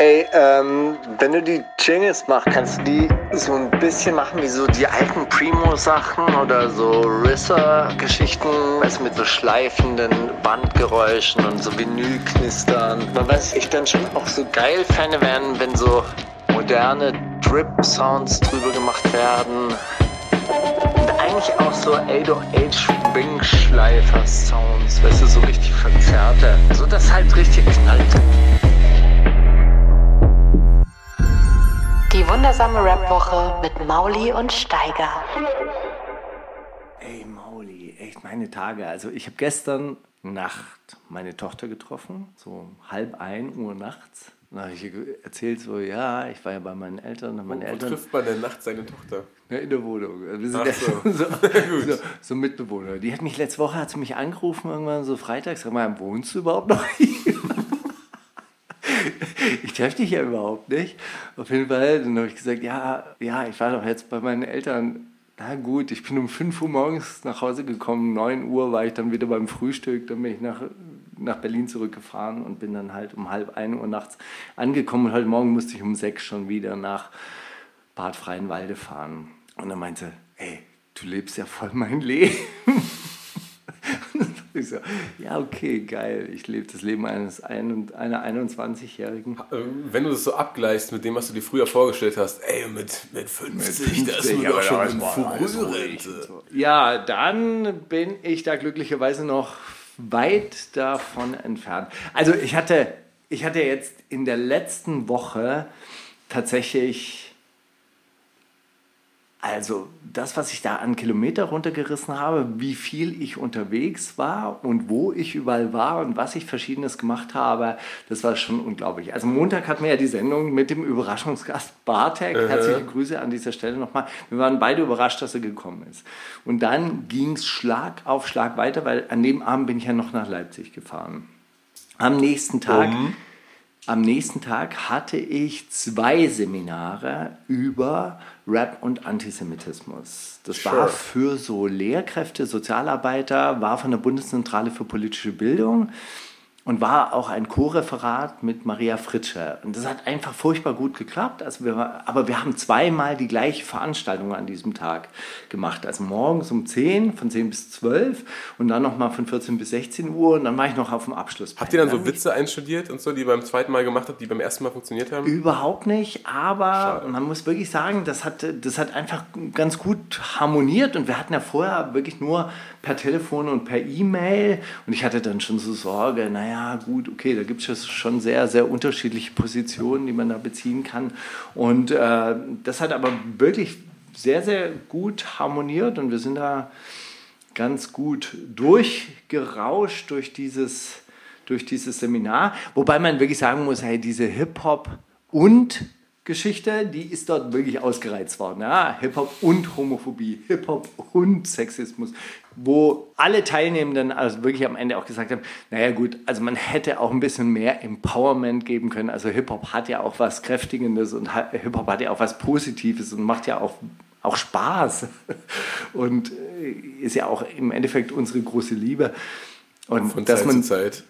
Ey, ähm, wenn du die Jingles machst, kannst du die so ein bisschen machen wie so die alten Primo-Sachen oder so Risser-Geschichten, weißt mit so schleifenden Bandgeräuschen und so Vinylknistern. Man weiß, ich dann schon auch so geil Fäne werden, wenn so moderne Drip-Sounds drüber gemacht werden. Und eigentlich auch so 808-Wing-Schleifer-Sounds, weißt du, so richtig verzerrte. So dass halt richtig knallt. Wundersame Rap-Woche mit Mauli und Steiger. Ey, Mauli, echt meine Tage. Also ich habe gestern Nacht meine Tochter getroffen, so halb ein Uhr nachts. Dann habe ich ihr erzählt, so, ja, ich war ja bei meinen Eltern. Und meine Wo Eltern trifft man denn nachts seine Tochter? ja, in der Wohnung. Also Wir sind so. so, so, so Mitbewohner. Die hat mich letzte Woche hat sie mich angerufen, irgendwann so freitags, sag mal, wohnst du überhaupt noch hier? ich treffe dich ja überhaupt nicht. Auf jeden Fall, dann habe ich gesagt, ja, ja, ich war doch jetzt bei meinen Eltern. Na gut, ich bin um 5 Uhr morgens nach Hause gekommen, 9 Uhr war ich dann wieder beim Frühstück, dann bin ich nach, nach Berlin zurückgefahren und bin dann halt um halb 1 Uhr nachts angekommen und heute Morgen musste ich um 6 schon wieder nach Bad Freienwalde fahren. Und dann meinte, ey, du lebst ja voll mein Leben. ich so, ja, okay, geil. Ich lebe das Leben eines ein, einer 21-Jährigen. Ähm, Wenn du das so abgleichst mit dem, was du dir früher vorgestellt hast, ey, mit, mit 50, da ist man Ja, doch schon in Frührente. so. Ja, dann bin ich da glücklicherweise noch weit davon entfernt. Also ich hatte, ich hatte jetzt in der letzten Woche tatsächlich, also das, was ich da an Kilometer runtergerissen habe, wie viel ich unterwegs war und wo ich überall war und was ich verschiedenes gemacht habe, das war schon unglaublich. Also Montag hatten wir ja die Sendung mit dem Überraschungsgast Bartek. Herzliche Grüße an dieser Stelle nochmal. Wir waren beide überrascht, dass er gekommen ist. Und dann ging es Schlag auf Schlag weiter, weil an dem Abend bin ich ja noch nach Leipzig gefahren. Am nächsten Tag am nächsten Tag hatte ich zwei Seminare über Rap und Antisemitismus. Das Sure. war für so Lehrkräfte, Sozialarbeiter, war von der Bundeszentrale für politische Bildung und war auch ein Co-Referat mit Maria Fritsche. Und das hat einfach furchtbar gut geklappt. Also wir, aber wir haben zweimal die gleiche Veranstaltung an diesem Tag gemacht. Also morgens um 10, von 10 bis 12 und dann nochmal von 14 bis 16 Uhr und dann war ich noch auf dem Abschluss. Habt ihr dann so Witze einstudiert und so, die ihr beim zweiten Mal gemacht habt, die beim ersten Mal funktioniert haben? Überhaupt nicht, aber man muss wirklich sagen, das hat, das hat einfach ganz gut harmoniert und wir hatten ja vorher wirklich nur per Telefon und per E-Mail und ich hatte dann schon so Sorge, naja gut, okay, da gibt es schon sehr, sehr unterschiedliche Positionen, die man da beziehen kann und äh, das hat aber wirklich sehr, sehr gut harmoniert und wir sind da ganz gut durchgerauscht durch dieses, durch dieses Seminar. Wobei man wirklich sagen muss, hey, diese Hip-Hop und Geschichte, die ist dort wirklich ausgereizt worden. Ja? Hip-Hop und Homophobie, Hip-Hop und Sexismus, wo alle Teilnehmenden also wirklich am Ende auch gesagt haben, naja gut, also man hätte auch ein bisschen mehr Empowerment geben können. Also Hip-Hop hat ja auch was Kräftigendes und Hip-Hop hat ja auch was Positives und macht ja auch auch Spaß und äh, ist ja auch im Endeffekt unsere große Liebe. Und Von dass Zeit man, zu Zeit.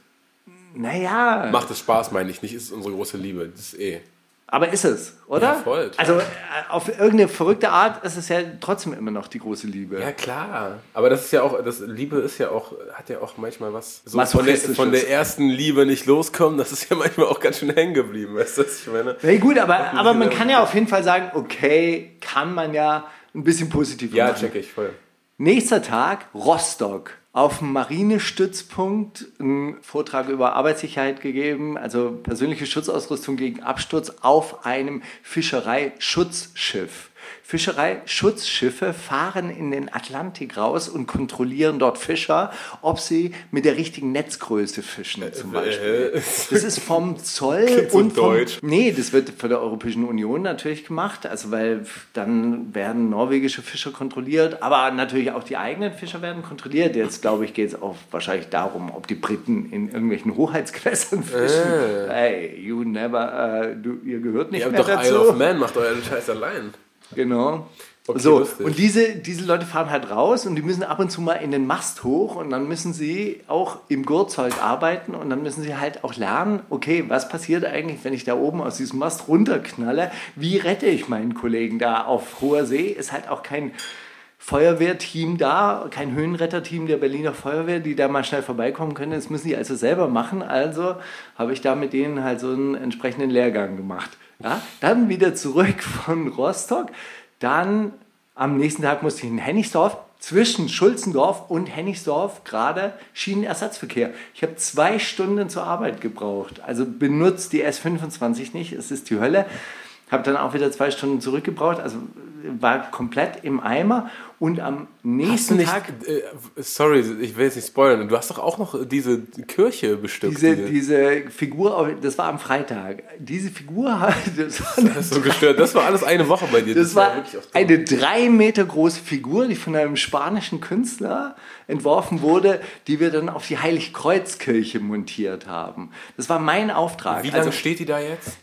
naja, Macht es Spaß, meine ich nicht, ist unsere große Liebe. Das ist eh. Aber ist es, oder? Ja, voll, klar. Also äh, auf irgendeine verrückte Art ist es ja trotzdem immer noch die große Liebe. Ja, klar. Aber das ist ja auch, das Liebe ist ja auch, hat ja auch manchmal was. So von der, von der ersten Liebe nicht loskommen, das ist ja manchmal auch ganz schön hängen geblieben, weißt du, was ich meine? Nee, gut, aber, aber man kann ja auf jeden Fall sagen, okay, kann man ja ein bisschen positiver Ja, machen. check ich voll. Nächster Tag, Rostock. Auf dem Marinestützpunkt einen Vortrag über Arbeitssicherheit gegeben, also persönliche Schutzausrüstung gegen Absturz auf einem Fischereischutzschiff. Fischereischutzschiffe fahren in den Atlantik raus und kontrollieren dort Fischer, ob sie mit der richtigen Netzgröße fischen, zum Beispiel. äh, Das ist vom Zoll und vom, deutsch. Nee, das wird von der Europäischen Union natürlich gemacht, also weil dann werden norwegische Fischer kontrolliert, aber natürlich auch die eigenen Fischer werden kontrolliert. Jetzt glaube ich, geht es auch wahrscheinlich darum, ob die Briten in irgendwelchen Hoheitsgewässern fischen. Hey, you never, äh, du, ihr gehört nicht Ihr habt doch dazu. Isle of Man, macht euren Scheiß allein. Genau. Okay, so, lustig. und diese, diese Leute fahren halt raus und die müssen ab und zu mal in den Mast hoch und dann müssen sie auch im Gurtzeug arbeiten und dann müssen sie halt auch lernen, okay, was passiert eigentlich, wenn ich da oben aus diesem Mast runterknalle? Wie rette ich meinen Kollegen da auf hoher See? Ist halt auch kein Feuerwehrteam da, kein Höhenretterteam der Berliner Feuerwehr, die da mal schnell vorbeikommen können. Das müssen die also selber machen. Also habe ich da mit denen halt so einen entsprechenden Lehrgang gemacht. Ja, dann wieder zurück von Rostock. Dann am nächsten Tag musste ich in Hennigsdorf, zwischen Schulzendorf und Hennigsdorf gerade Schienenersatzverkehr. Ich habe zwei Stunden zur Arbeit gebraucht. Also benutzt die S25 nicht, es ist die Hölle. Habe dann auch wieder zwei Stunden zurückgebraucht, also war komplett im Eimer. Und am nächsten nicht, Tag äh, sorry, ich will jetzt nicht spoilern. Du hast doch auch noch diese Kirche bestückt. diese, diese Figur, das war am Freitag. Diese Figur, das war, das ist so gestört. Das war alles eine Woche bei dir. Das war wirklich auch dumm. eine drei Meter große Figur, die von einem spanischen Künstler entworfen wurde, die wir dann auf die Heiligkreuzkirche montiert haben. Das war mein Auftrag. Wie lange Also steht die da jetzt?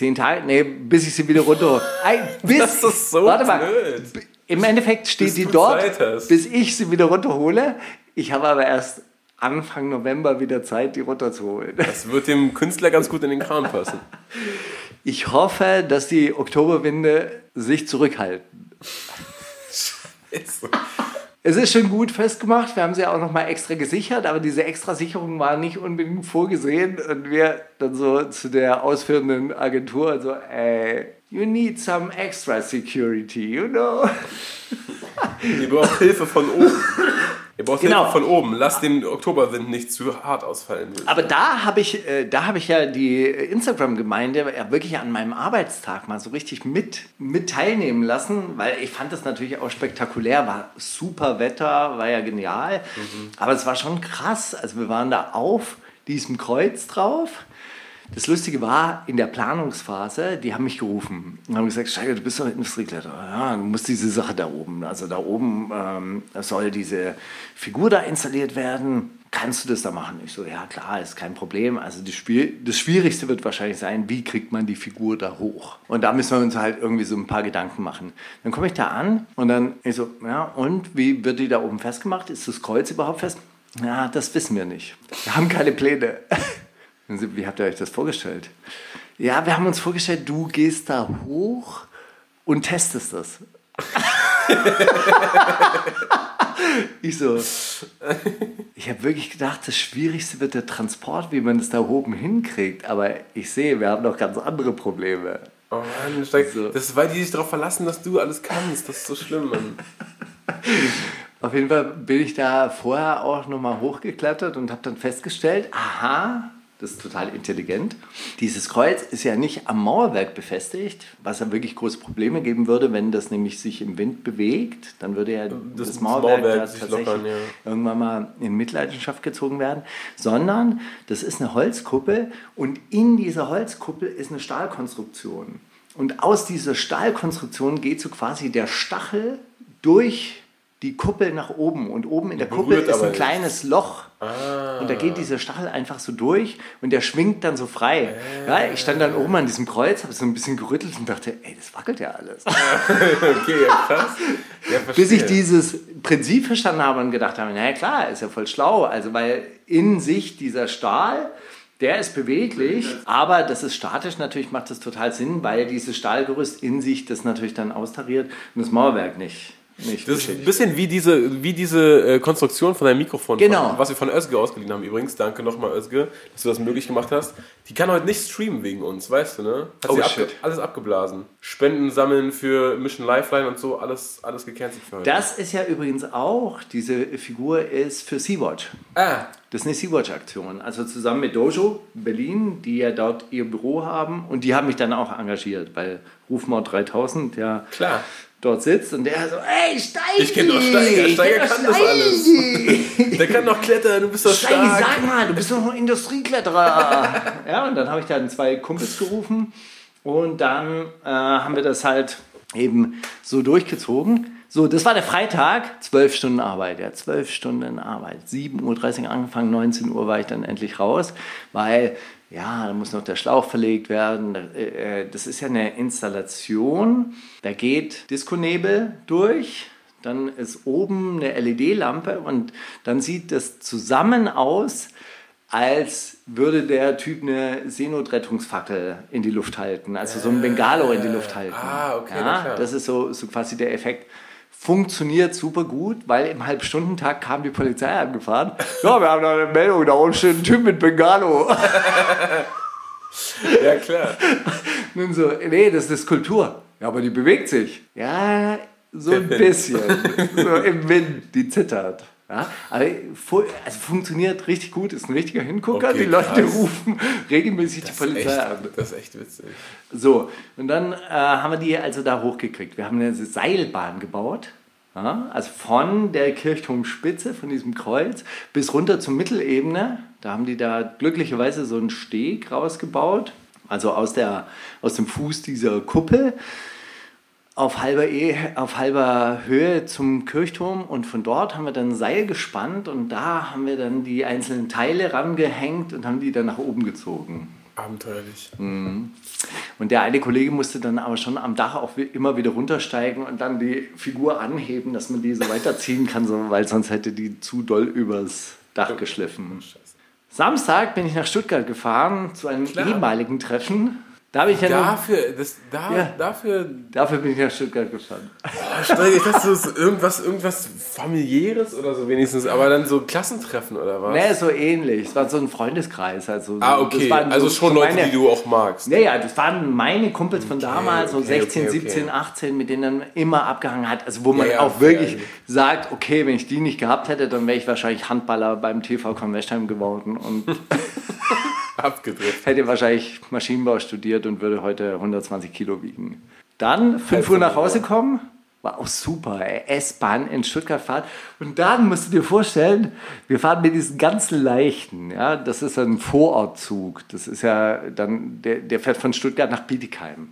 Zehn Tage? Nee, bis ich sie wieder runter. Bis, Das ist so warte mal. blöd. Im Endeffekt steht Bis die dort, bis ich sie wieder runterhole. Ich habe aber erst Anfang November wieder Zeit, die runterzuholen. Das wird dem Künstler ganz gut in den Kram passen. Ich hoffe, dass die Oktoberwinde sich zurückhalten. So. Es ist schon gut festgemacht. Wir haben sie auch noch mal extra gesichert, aber diese extra Sicherung war nicht unbedingt vorgesehen. Und wir dann so zu der ausführenden Agentur so, ey, you need some extra security, you know? Ihr braucht Hilfe von oben. Ihr braucht Genau. Hilfe von oben. Lasst den Oktoberwind nicht zu hart ausfallen. Aber da habe ich, äh, da habe ich ja die Instagram-Gemeinde ja wirklich an meinem Arbeitstag mal so richtig mit, mit teilnehmen lassen, weil ich fand das natürlich auch spektakulär, war super Wetter, war ja genial, aber es war schon krass. Also wir waren da auf diesem Kreuz drauf. Das Lustige war, in der Planungsphase, die haben mich gerufen und haben gesagt, Steiger, du bist doch Industriekletterer. Ja, du musst diese Sache da oben, also da oben ähm, soll diese Figur da installiert werden. Kannst du das da machen? Ich so, ja klar, ist kein Problem. Also das, Spiel, das Schwierigste wird wahrscheinlich sein, wie kriegt man die Figur da hoch? Und da müssen wir uns halt irgendwie so ein paar Gedanken machen. Dann komme ich da an und dann, ich so, ja, und wie wird die da oben festgemacht? Ist das Kreuz überhaupt fest? Ja, das wissen wir nicht. Wir haben keine Pläne. Wie habt ihr euch das vorgestellt? Ja, wir haben uns vorgestellt, du gehst da hoch und testest das. ich so, ich habe wirklich gedacht, das Schwierigste wird der Transport, wie man das da oben hinkriegt. Aber ich sehe, wir haben noch ganz andere Probleme. Oh Mann, Steig, So. das ist, weil die sich darauf verlassen, dass du alles kannst. Das ist so schlimm, Mann. Auf jeden Fall bin ich da vorher auch nochmal hochgeklettert und habe dann festgestellt, aha, das ist total intelligent. Dieses Kreuz ist ja nicht am Mauerwerk befestigt, was ja wirklich große Probleme geben würde, wenn das nämlich sich im Wind bewegt. Dann würde ja das, das Mauerwerk, Mauerwerk da tatsächlich lockern, ja. irgendwann mal in Mitleidenschaft gezogen werden. Sondern das ist eine Holzkuppel und in dieser Holzkuppel ist eine Stahlkonstruktion. Und aus dieser Stahlkonstruktion geht so quasi der Stachel durch die Kuppel nach oben. Und oben in der Kuppel ist ein kleines Loch. Und da geht dieser Stachel einfach so durch und der schwingt dann so frei. Ja, ich stand dann oben an diesem Kreuz, habe so ein bisschen gerüttelt und dachte, ey, das wackelt ja alles. Okay, ja, krass. Ja, Bis ich dieses Prinzip verstanden habe und gedacht habe, naja klar, ist ja voll schlau. Also weil in sich dieser Stahl, der ist beweglich, aber das ist statisch. Natürlich macht das total Sinn, weil dieses Stahlgerüst in sich das natürlich dann austariert und das Mauerwerk nicht. Nicht Das ist ein bisschen wie diese, wie diese äh, Konstruktion von deinem Mikrofon, Genau. von, was wir von Özge ausgeliehen haben übrigens. Danke nochmal, Özge, dass du das möglich gemacht hast. Die kann heute nicht streamen wegen uns, weißt du, ne? Hat Oh, sie shit. alles abgeblasen. Spenden sammeln für Mission Lifeline und so, alles, alles gecancelt für heute. Das ist ja übrigens auch, diese Figur ist für Sea-Watch. ah, Das ist eine Sea-Watch-Aktion. Also zusammen mit Dojo Berlin, die ja dort ihr Büro haben. Und die haben mich dann auch engagiert, weil Rufmord 3000 ja klar. Dort sitzt und der so, ey, Steigi! Ich kenn doch Steiger, Steiger kann das Steigi!" Der kann doch klettern, du bist doch Steigi, stark. sag mal, du bist doch ein Industriekletterer. ja, und dann habe ich dann zwei Kumpels gerufen und dann äh, haben wir das halt eben so durchgezogen. So, das war der Freitag, zwölf Stunden Arbeit, ja, zwölf Stunden Arbeit. 7.30 Uhr angefangen, 19 Uhr war ich dann endlich raus, weil Ja, da muss noch der Schlauch verlegt werden. Äh, Das ist ja eine Installation. Da geht Diskonebel durch. Dann ist oben eine LED-Lampe und dann sieht das zusammen aus, als würde der Typ eine Seenotrettungsfackel in die Luft halten. Also so ein Bengalo in die Luft halten. ah, okay, Ja, das ist so, so quasi der Effekt. Funktioniert super gut, weil im Halbstundentag kam die Polizei angefahren. Ja, wir haben da eine Meldung, da unten steht ein Typ mit Bengalo. Ja, klar. Nun so, nee, das ist Kultur. Ja, aber die bewegt sich. Ja, so ein bisschen. so im Wind, die zittert. Ja, aber fu- also funktioniert richtig gut, ist ein richtiger Hingucker. Okay, die Leute krass. rufen regelmäßig die Das ist, Polizei echt, an. das ist echt witzig. So, und dann äh, haben wir die also da hochgekriegt. Wir haben eine Seilbahn gebaut. Ja, also von der Kirchturmspitze, von diesem Kreuz, bis runter zur Mittelebene. Da haben die da glücklicherweise so einen Steg rausgebaut. Also aus, der, aus dem Fuß dieser Kuppel auf halber, e auf halber Höhe zum Kirchturm und von dort haben wir dann ein Seil gespannt und da haben wir dann die einzelnen Teile rangehängt und haben die dann nach oben gezogen. Abenteuerlich. Und der eine Kollege musste dann aber schon am Dach auch immer wieder runtersteigen und dann die Figur anheben, dass man die so weiterziehen kann, so, weil sonst hätte die zu doll übers Dach geschliffen. Samstag bin ich nach Stuttgart gefahren zu einem Klar. ehemaligen Treffen. Da habe ich ja Dafür, das, da, Ja. dafür, dafür bin ich nach Stuttgart gefahren. oh, ich dachte, das ist irgendwas, irgendwas familiäres oder so wenigstens, aber dann so Klassentreffen oder was? Nee, so ähnlich. Es war so ein Freundeskreis. Also, ah, das okay, waren also so- schon so Leute, meine- die du auch magst. Naja, das waren meine Kumpels von damals, so okay, 16, okay, okay. 17, 18, mit denen man immer abgehangen hat. Also wo man Ja, ja, auch wirklich fair. sagt, okay, wenn ich die nicht gehabt hätte, dann wäre ich wahrscheinlich Handballer beim TV Convestheim geworden und Abgedreht. hätte wahrscheinlich Maschinenbau studiert und würde heute 120 Kilo wiegen. Dann 5 Uhr nach Hause kommen, war auch super. S-Bahn in Stuttgart fahren. Und dann musst du dir vorstellen, wir fahren mit diesen ganzen Leichten, ja, das ist ein Vorortzug. Das ist ja dann, der, der fährt von Stuttgart nach Bietigheim.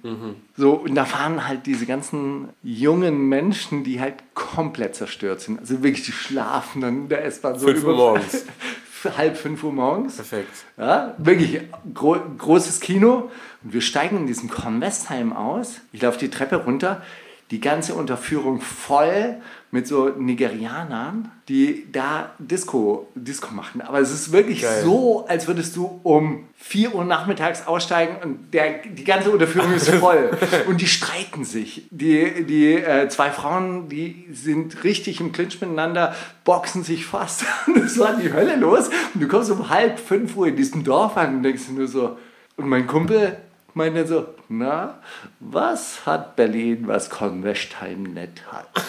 So, und da fahren halt diese ganzen jungen Menschen, die halt komplett zerstört sind. Also wirklich, die schlafen dann in der S-Bahn so Fünf Uhr morgens. halb fünf Uhr morgens. Perfekt. Ja, wirklich gro großes Kino. Und wir steigen in diesem Convestheim aus. Ich laufe die Treppe runter. Die ganze Unterführung voll mit so Nigerianern, die da Disco, Disco machen. Aber es ist wirklich Geil. so, als würdest du um 4 Uhr nachmittags aussteigen und der, die ganze Unterführung ist voll. Und die streiten sich. Die, die äh, zwei Frauen, die sind richtig im Clinch miteinander, boxen sich fast. Und es war die Hölle los. Und du kommst um halb fünf Uhr in diesem Dorf an und denkst dir nur so, und mein Kumpel meinte so, na, was hat Berlin, was Convestheim nicht hat?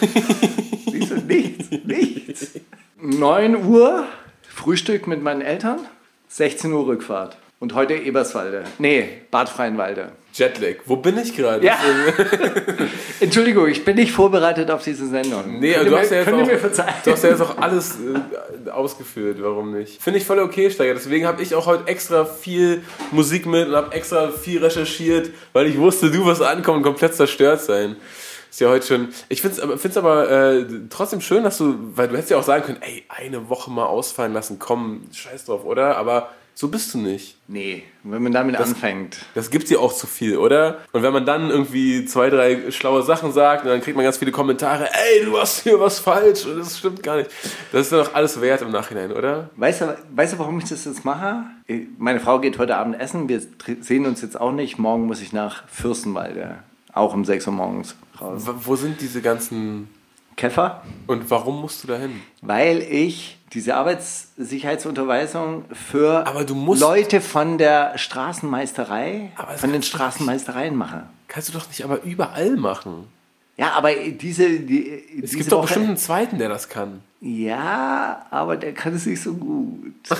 Siehst du, nichts, nichts. 9 Uhr, Frühstück mit meinen Eltern, 16 Uhr Rückfahrt. Und heute Eberswalde. Nee, Bad Freienwalde. Jetlag. Wo bin ich gerade? Ja. Entschuldigung, ich bin nicht vorbereitet auf diese Sendung. Nee, könnt du hast, mir, ja jetzt ihr mir auch, verzeihen? du hast ja jetzt auch alles äh, ausgeführt, warum nicht? Finde ich voll okay, Steiger. Deswegen habe ich auch heute extra viel Musik mit und habe extra viel recherchiert, weil ich wusste, du wirst ankommen und komplett zerstört sein. Ist ja heute schon. Ich finde es aber, find's aber äh, trotzdem schön, dass du, weil du hättest ja auch sagen können, ey, eine Woche mal ausfallen lassen, komm, scheiß drauf, oder? Aber so bist du nicht. Nee, wenn man damit anfängt. Das gibt dir auch zu viel, oder? Und wenn man dann irgendwie zwei, drei schlaue Sachen sagt, dann kriegt man ganz viele Kommentare, ey, du hast hier was falsch und das stimmt gar nicht. Das ist doch alles wert im Nachhinein, oder? Weißt du, weißt du, warum ich das jetzt mache? Meine Frau geht heute Abend essen. Wir sehen uns jetzt auch nicht. Morgen muss ich nach Fürstenwalde. Auch um 6 Uhr morgens raus. Wo sind diese ganzen... Käfer? Und warum musst du da hin? Weil ich diese Arbeitssicherheitsunterweisung für Aber du musst- Leute von der Straßenmeisterei, von den Straßenmeistereien mache. Kannst du doch nicht aber überall machen. Ja, aber diese, die, Es diese gibt doch Woche, bestimmt einen zweiten, der das kann. Ja, aber der kann es nicht so gut.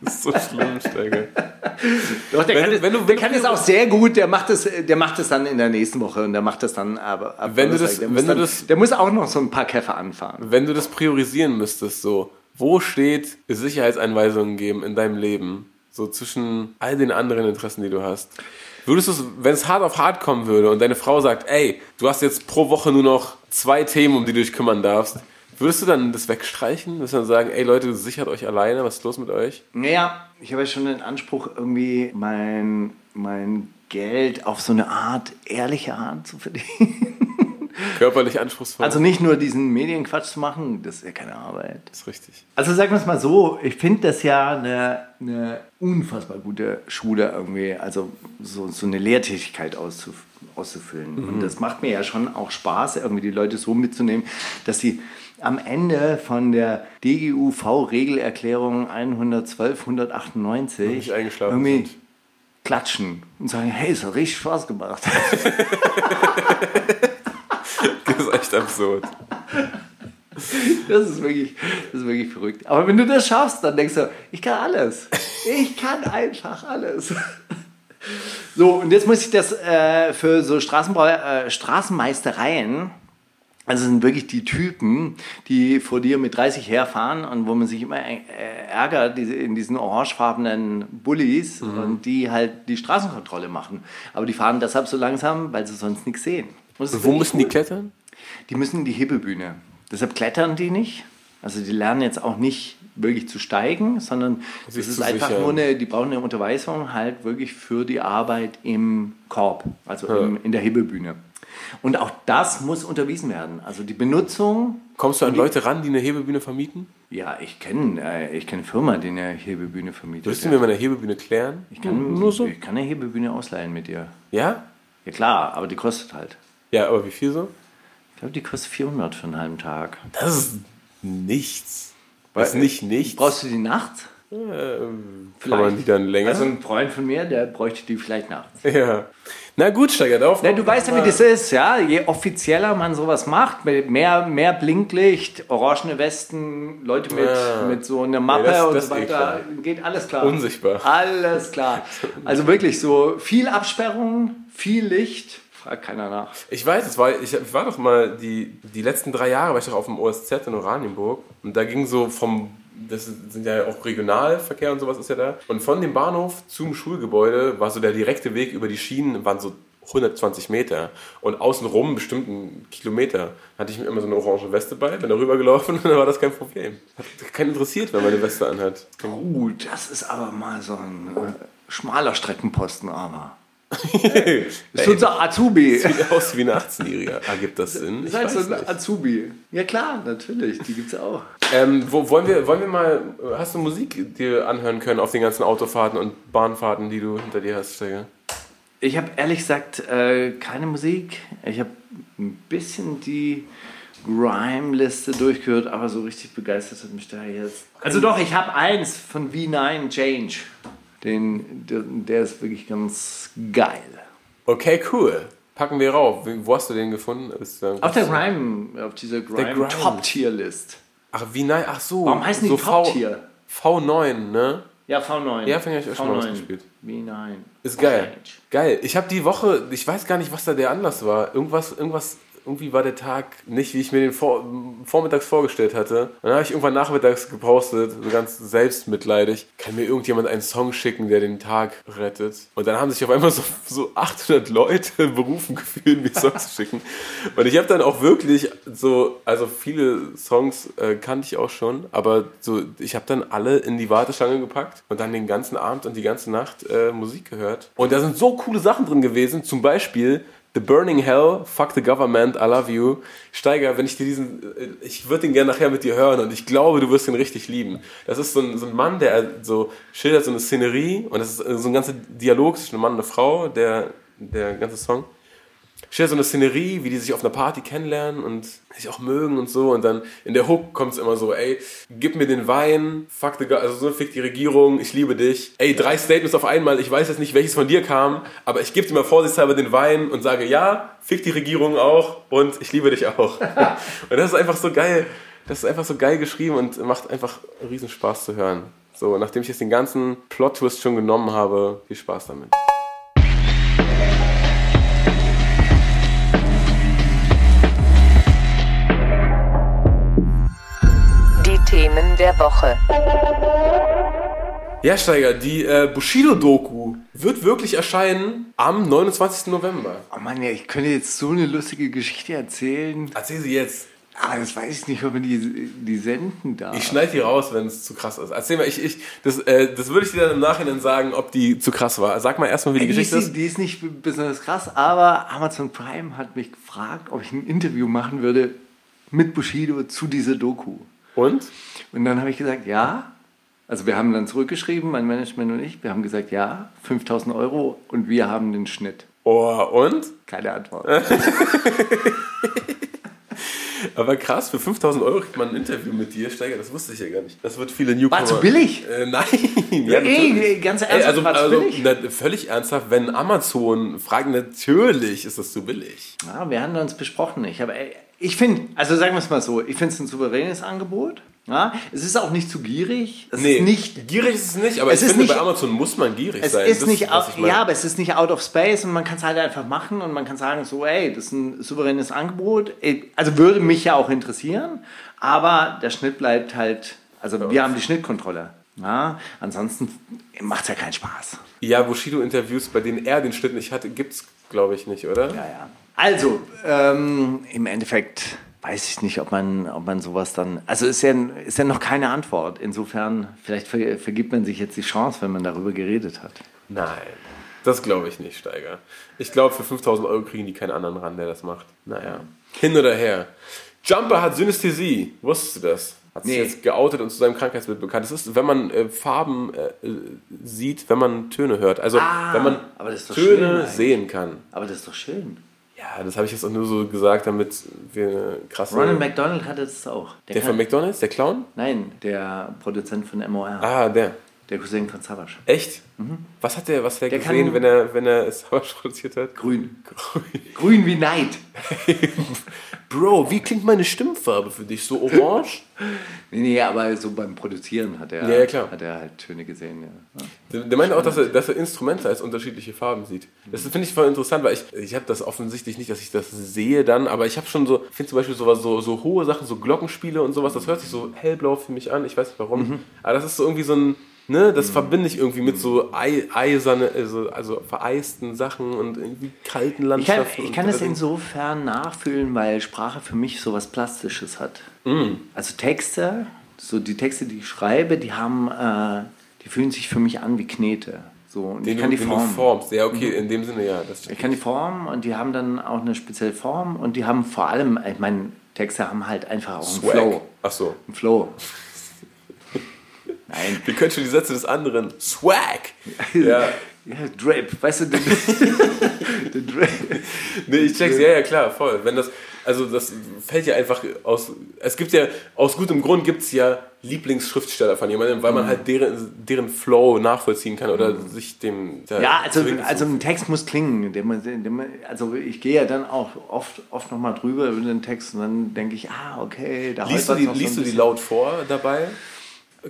Das ist so schlimm, Steiger. Doch, der, Wenn kann, du- es, wenn du- der kann es auch sehr gut. Der macht es, der macht es dann in der nächsten Woche und der macht es dann aber ab Wenn du das- der wenn muss du dann, das- der muss auch noch so ein paar Käfer anfahren. Wenn du das priorisieren müsstest, so, wo steht Sicherheitseinweisungen geben in deinem Leben? So zwischen all den anderen Interessen, die du hast. Würdest du es, wenn es hart auf hart kommen würde und deine Frau sagt, ey, du hast jetzt pro Woche nur noch zwei Themen, um die du dich kümmern darfst, Würdest du dann das wegstreichen? Würdest du dann sagen, ey Leute, sichert euch alleine, was ist los mit euch? Naja, ich habe ja schon den Anspruch, irgendwie mein, mein Geld auf so eine Art, ehrliche Art zu verdienen. Körperlich anspruchsvoll. Also nicht nur diesen Medienquatsch zu machen, das ist ja keine Arbeit. das ist richtig. Also sagen wir es mal so, ich finde das ja eine, eine unfassbar gute Schule irgendwie, also so, so eine Lehrtätigkeit auszuf auszufüllen. Und das macht mir ja schon auch Spaß, irgendwie die Leute so mitzunehmen, dass sie am Ende von der DGUV-Regelerklärung 112, 198 nicht eingeschlafen irgendwie sind. klatschen und sagen, hey, es hat richtig Spaß gemacht. Das ist echt absurd. Das ist wirklich, das ist wirklich verrückt. Aber wenn du das schaffst, dann denkst du, ich kann alles. Ich kann einfach alles. So, und jetzt muss ich das äh, für so Straßenbau, äh, Straßenmeistereien, also sind wirklich die Typen, die vor dir mit 30 herfahren und wo man sich immer äh, ärgert in diesen orangefarbenen Bullies und die halt die Straßenkontrolle machen. Aber die fahren deshalb so langsam, weil sie sonst nichts sehen. Und Wo müssen die klettern? die müssen in die Hebebühne. Deshalb klettern die nicht. Also die lernen jetzt auch nicht wirklich zu steigen, sondern das Sich ist einfach sichern. nur eine, die brauchen eine Unterweisung halt wirklich für die Arbeit im Korb, also Ja. im, in der Hebebühne. Und auch das muss unterwiesen werden. Also die Benutzung, Kommst du an Leute ran, die eine Hebebühne vermieten? ja, ich kenne äh, ich kenn Firma, die eine Hebebühne vermietet. Würdest du mir mal eine Hebebühne klären? ich, kann, nur so? ich kann eine Hebebühne ausleihen mit dir. Ja? Ja klar, aber die kostet halt. Ja, aber wie viel so? Ich glaube, die kostet 400 für einen halben Tag. Das ist nichts. Das ist nicht nichts. Brauchst du die nachts? Kann man die dann länger? Also ein Freund von mir, der bräuchte die vielleicht nachts. ja. Na gut, steigert auf. Ne, du weißt ja, wie das ist, ja. Je offizieller man sowas macht, mit mehr, mehr Blinklicht, orangene Westen, Leute mit, Ja. mit so einer Mappe Nee, das- und das so eh weiter, geht alles klar. Unsichtbar. Alles klar. Also wirklich so viel Absperrung, viel Licht, fragt keiner nach. Ich weiß, es war, ich, ich war doch mal die, die letzten drei Jahre war ich doch auf dem OSZ in Oranienburg und da ging so vom, das sind ja auch Regionalverkehr und sowas ist ja da und von dem Bahnhof zum Schulgebäude war so der direkte Weg über die Schienen, waren so 120 Meter und außenrum bestimmt einen Kilometer hatte ich mir immer so eine orange Weste bei, bin da rübergelaufen und dann war das kein Problem. Hat keinen interessiert, wenn man eine Weste anhat. Uh, das ist aber mal so ein äh, schmaler Streckenposten, aber. Das ist unser Azubi. sieht aus wie ein 18-Jähriger. Ergibt das Sinn? Das Ich ist halt so ein nicht. Azubi. Ja klar, natürlich, die gibt's auch. Ähm, wo, wollen, wir, wollen wir mal, hast du Musik dir anhören können auf den ganzen Autofahrten und Bahnfahrten, die du hinter dir hast, Steiger? Ich habe ehrlich gesagt äh, keine Musik. Ich habe ein bisschen die Grime-Liste durchgehört, aber so richtig begeistert hat mich da jetzt. Also doch, ich habe eins von V9 Change. Den, der, der ist wirklich ganz geil. Okay, cool. Packen wir rauf. Wo hast du den gefunden? Ist, ähm, Auf der Grime, auf dieser Grime, Grime. Top-Tier-List. Ach, wie nein, ach so. Warum heißen die so Top-Tier? V, V9, ne? Ja, V9. Ja, finde ich auch schon mal ausgespielt. V9. Ist geil. Geil. Ich habe die Woche, ich weiß gar nicht, was da der Anlass war. Irgendwas, irgendwas, irgendwie war der Tag nicht, wie ich mir den vor, vormittags vorgestellt hatte. Dann habe ich irgendwann nachmittags gepostet, so ganz selbstmitleidig. Kann mir irgendjemand einen Song schicken, der den Tag rettet? Und dann haben sich auf einmal so, so 800 Leute berufen gefühlt, mir Songs zu schicken. Und ich habe dann auch wirklich so, also viele Songs äh, kannte ich auch schon, aber so, ich habe dann alle in die Warteschlange gepackt und dann den ganzen Abend und die ganze Nacht äh, Musik gehört. Und da sind so coole Sachen drin gewesen, zum Beispiel The Burning Hell, Fuck the Government, I Love You. Steiger, wenn ich dir diesen, äh, ich würde den gerne nachher mit dir hören und ich glaube, du wirst ihn richtig lieben. Das ist so ein, so ein Mann, der so schildert so eine Szenerie und das ist äh, so ein ganzer Dialog zwischen einem Mann und einer Frau, der, der ganze Song. Stell so eine Szenerie, wie die sich auf einer Party kennenlernen und sich auch mögen und so. Und dann in der Hook kommt es immer so, ey, gib mir den Wein, fuck the, Go- also so fick die Regierung, ich liebe dich. Ey, drei Statements auf einmal, ich weiß jetzt nicht, welches von dir kam, aber ich gebe dir mal vorsichtshalber den Wein und sage, ja, fick die Regierung auch und ich liebe dich auch. und das ist einfach so geil, das ist einfach so geil geschrieben und macht einfach riesen Spaß zu hören. So, nachdem ich jetzt den ganzen Plot-Twist schon genommen habe, viel Spaß damit. Themen der Woche. Ja, Steiger, die äh, Bushido-Doku wird wirklich erscheinen am 29. November. Oh Mann, ja, ich könnte jetzt so eine lustige Geschichte erzählen. Erzähl sie jetzt. Aber das weiß ich nicht, ob wir die, die senden darf. Ich schneide die raus, wenn es zu krass ist. Erzähl mal, ich, ich, das, äh, das würde ich dir dann im Nachhinein sagen, ob die zu krass war. Sag mal erstmal, wie die, die Geschichte ist, ist. Die ist nicht besonders krass, aber Amazon Prime hat mich gefragt, ob ich ein Interview machen würde mit Bushido zu dieser Doku. Und? Und dann habe ich gesagt, ja. Also wir haben dann zurückgeschrieben, mein Management und ich, wir haben gesagt, ja, 5000 Euro und wir haben den Schnitt. Oh, und? Keine Antwort. Aber krass, für 5000 Euro kriegt man ein Interview mit dir, Steiger, das wusste ich ja gar nicht. Das wird viele Newcomer. War zu billig? Äh, nein. Ja, Ey, natürlich. ganz Ey, ernsthaft, also, war zu also billig? na, völlig ernsthaft, wenn Amazon fragt, natürlich ist das zu billig. Ja, wir haben uns besprochen. Ich, habe- ey, ich finde, also sagen wir es mal so, ich finde es ein souveränes Angebot. Ja, es ist auch nicht zu gierig. Es ist nicht gierig ist es nicht, aber Es ich ist finde, nicht- bei Amazon muss man gierig Es sein. ist Das nicht, was out, ja, aber es ist nicht out of space und man kann es halt einfach machen und man kann sagen so, ey, das ist ein souveränes Angebot. Also würde mich ja auch interessieren, aber der Schnitt bleibt halt, also wir haben die Schnittkontrolle. Ja, ansonsten macht es ja keinen Spaß. Ja, Bushido-Interviews, bei denen er den Schnitt nicht hatte, gibt es, glaube ich, nicht, oder? Ja, ja. Also, ähm, im Endeffekt weiß ich nicht, ob man, ob man sowas dann. Also ist ja, ist ja noch keine Antwort. Insofern, vielleicht ver, vergibt man sich jetzt die Chance, wenn man darüber geredet hat. Nein, das glaube ich nicht, Steiger. Ich glaube, für 5000 Euro kriegen die keinen anderen ran, der das macht. Naja, hin oder her. Jumper hat Synästhesie. Wusstest du das? Hat sich Nee. jetzt geoutet und zu seinem Krankheitsbild bekannt. Das ist, wenn man äh, Farben äh, sieht, wenn man Töne hört. Also, Ah, wenn man aber das ist doch schön Töne eigentlich. sehen kann. Aber das ist doch schön. Ja, das habe ich jetzt auch nur so gesagt, damit wir eine krasse... Ronald McDonald hatte das auch. der von McDonalds, der Clown? Nein, der Produzent von MOR. Ah, der. Der Cousin von Savage. Echt? Was hat der, was hat der, Der gesehen, wenn er, wenn er Savage produziert hat? Grün. Grün wie Neid. Bro, wie klingt meine Stimmfarbe für dich? So orange? Nee, nee, aber so beim Produzieren hat er, Ja, ja. Hat er halt Töne gesehen. Ja. Der, der meinte auch, dass er, dass er Instrumente als unterschiedliche Farben sieht. Das finde ich voll interessant, weil ich, ich habe das offensichtlich nicht, dass ich das sehe dann, aber ich habe schon so, ich finde zum Beispiel sowas, so, so hohe Sachen, so Glockenspiele und sowas, das hört sich so hellblau für mich an, ich weiß nicht warum. Aber das ist so irgendwie so ein, ne, das verbinde ich irgendwie mit so ei, eiserne, also, also vereisten Sachen und irgendwie kalten Ich kann, Landschaften. ich kann es Ding. insofern nachfühlen, weil Sprache für mich so was Plastisches hat. Mm. Also Texte, so die Texte, die ich schreibe, die haben, äh, die fühlen sich für mich an wie Knete. So, und den, ich kann die du, den Form. formst. Ja, okay, in dem Sinne, ja. Das Ich kann die Form und die haben dann auch eine spezielle Form und die haben vor allem, ich meine, Texte haben halt einfach auch einen Flow. Ach so. Einen Flow. Nein. Wir können schon die Sätze des anderen. Swag! Ja. Ja, Drip, weißt du, den, den Drip. Nee, ich check's, ja, ja, klar, voll. Wenn das, also das fällt ja einfach aus, es gibt ja, aus gutem Grund gibt es ja Lieblingsschriftsteller von jemandem, weil man Mhm. halt deren, deren Flow nachvollziehen kann oder sich dem... Ja, also, also ein Text muss klingen. Der, muss- der, muss- also ich gehe ja dann auch oft, oft nochmal drüber über den Text und dann denke ich, ah, okay, da liest du die, so liest ein du die laut vor dabei?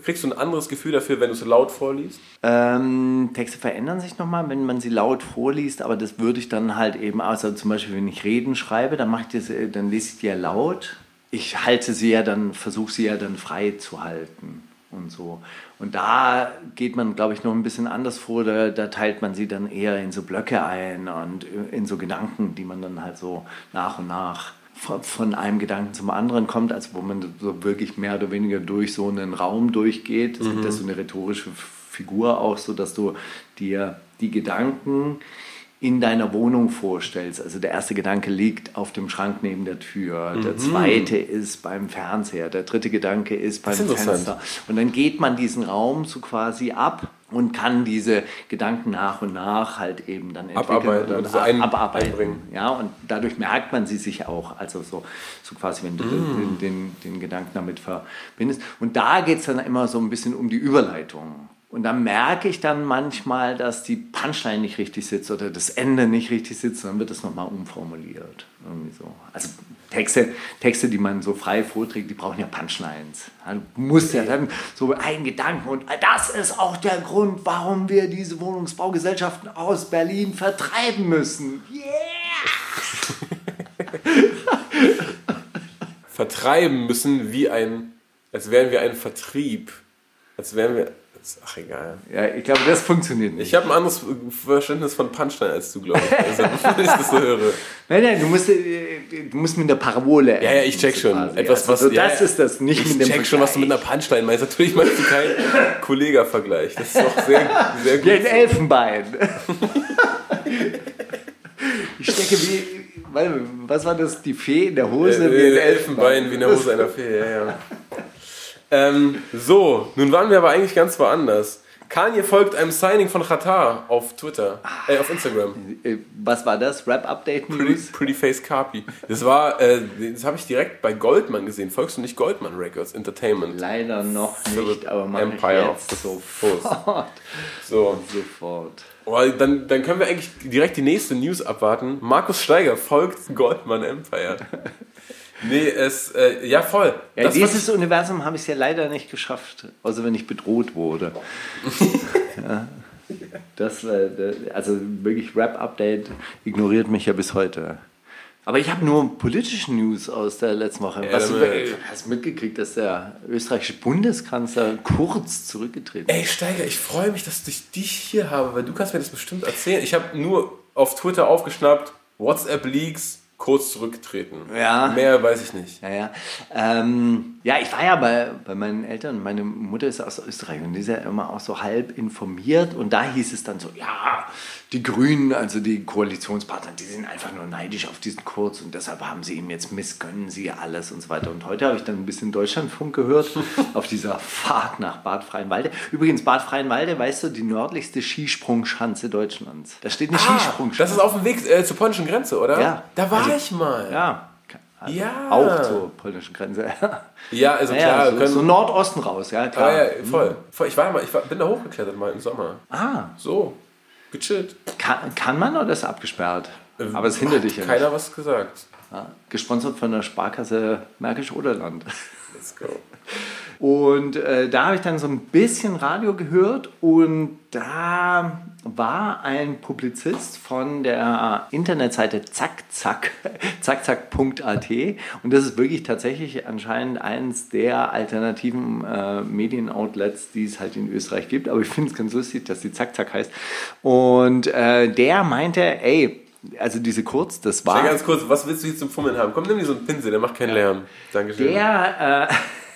Kriegst du ein anderes Gefühl dafür, wenn du es laut vorliest? Ähm, Texte verändern sich nochmal, wenn man sie laut vorliest, aber das würde ich dann halt eben, also zum Beispiel, wenn ich Reden schreibe, dann, mache ich das, äh, dann lese ich die ja laut. Ich halte sie ja dann, versuche sie ja dann frei zu halten und so. Und da geht man, glaube ich, noch ein bisschen anders vor. Da, da teilt man sie dann eher in so Blöcke ein und in so Gedanken, die man dann halt so nach und nach von- einem Gedanken zum anderen kommt, also wo man so wirklich mehr oder weniger durch so einen Raum durchgeht. Es gibt ja so eine rhetorische Figur auch, so dass du dir die Gedanken in deiner Wohnung vorstellst. Also der erste Gedanke liegt auf dem Schrank neben der Tür, der zweite ist beim Fernseher, der dritte Gedanke ist beim ist. Fenster. Und dann geht man diesen Raum so quasi ab und kann diese Gedanken nach und nach halt eben dann entwickeln Abarbeiten, und also ein- abarbeiten. einbringen. Ja, und dadurch merkt man sie sich auch. Also so, so quasi, wenn du Mm. den, den, den Gedanken damit verbindest. Und da geht es dann immer so ein bisschen um die Überleitung. Und da merke ich dann manchmal, dass die Punchline nicht richtig sitzt oder das Ende nicht richtig sitzt. Dann wird das nochmal umformuliert. Irgendwie so. Also Texte, Texte, die man so frei vorträgt, die brauchen ja Punchlines. Ja, Du musst ja dann so einen Gedanken und das ist auch der Grund, warum wir diese Wohnungsbaugesellschaften aus Berlin vertreiben müssen. Yeah! Vertreiben müssen wie ein, als wären wir ein Vertrieb. Als wären wir, Ist ach egal. Ja, ich glaube, das funktioniert nicht. Ich habe ein anderes Verständnis von Punchline als du, glaube ich. Also, wenn ich das so höre. Nein, nein, du musst, äh, du musst mit der Parabole. Ja, ja, ich check schon. quasi. Etwas, also, was, ja, das ja. ist das, nicht ich mit dem check schon, was du mit einer Punchline meinst. Natürlich meinst du keinen Kollega-Vergleich. Das ist doch sehr, sehr gut. Ja, ein Elfenbein. ich stecke wie, warte, was war das, die Fee in der Hose? Äh, wie ein äh, Elfenbein wie in der Hose einer Fee, ja, ja. Ähm, so, nun waren wir aber eigentlich ganz woanders. Kanye folgt einem Signing von Qatar auf Twitter, äh, auf Instagram. Äh, Was war das? Rap-Update Pretty, News? Pretty Face Carpi. Das war, äh, das habe ich direkt bei Goldman gesehen. Folgst du nicht Goldman Records Entertainment? Leider noch nicht, aber mach Empire of jetzt the sofort. So. Sofort. Oh, dann, dann können wir eigentlich direkt die nächste News abwarten. Markus Steiger folgt Goldman Empire. Nee, es, äh, ja voll. Ja, Das, dieses Universum habe ich ja leider nicht geschafft, außer wenn ich bedroht wurde. ja. Das, äh, also wirklich Rap-Update ignoriert mich ja bis heute. Aber ich habe nur politische News aus der letzten Woche. Ja, dann, du hast du mitgekriegt, dass der österreichische Bundeskanzler kurz zurückgetreten ist? Ey, Steiger, ich freue mich, dass ich dich hier habe, weil du kannst mir das bestimmt erzählen. Ich habe nur auf Twitter aufgeschnappt, WhatsApp-Leaks, kurz zurücktreten. Ja. Mehr weiß ich nicht. Ja, ja. Ähm, ja, ich war ja bei, bei meinen Eltern. Meine Mutter ist aus Österreich und die ist ja immer auch so halb informiert. Und da hieß es dann so, ja, die Grünen, also die Koalitionspartner, die sind einfach nur neidisch auf diesen Kurz und deshalb haben sie ihm jetzt missgönnen sie alles und so weiter. Und heute habe ich dann ein bisschen Deutschlandfunk gehört auf dieser Fahrt nach Bad Freienwalde. Übrigens, Bad Freienwalde, weißt du, die nördlichste Skisprungschanze Deutschlands. Da steht eine Ah, Skisprungschanze. das ist auf dem Weg äh, zur polnischen Grenze, oder? Ja. Da war Ich mal. Ja. Also Ja. Auch zur polnischen Grenze. Ja, also Ja, klar. so, können, so Nordosten raus, ja ah, klar. ja, voll. voll. Ich war mal, ich war, bin da hochgeklettert mal im Sommer. Ah, So, gechillt. kann, kann man oder ist abgesperrt? Aber es hindert dich ja nicht. Keiner was gesagt. Ja, gesponsert von der Sparkasse Märkisch-Oderland. Let's go. Und äh, da habe ich dann so ein bisschen Radio gehört und da war ein Publizist von der Internetseite zackzack, zackzack.at und das ist wirklich tatsächlich anscheinend eins der alternativen äh, Medienoutlets, die es halt in Österreich gibt. Aber ich finde es ganz lustig, dass die Zackzack heißt. Und äh, der meinte, ey, also diese Kurz, das war... Ja, ganz kurz, was willst du jetzt zum Fummeln haben? Komm, nimm dir so einen Pinsel, der macht keinen Lärm. Dankeschön. Der, äh,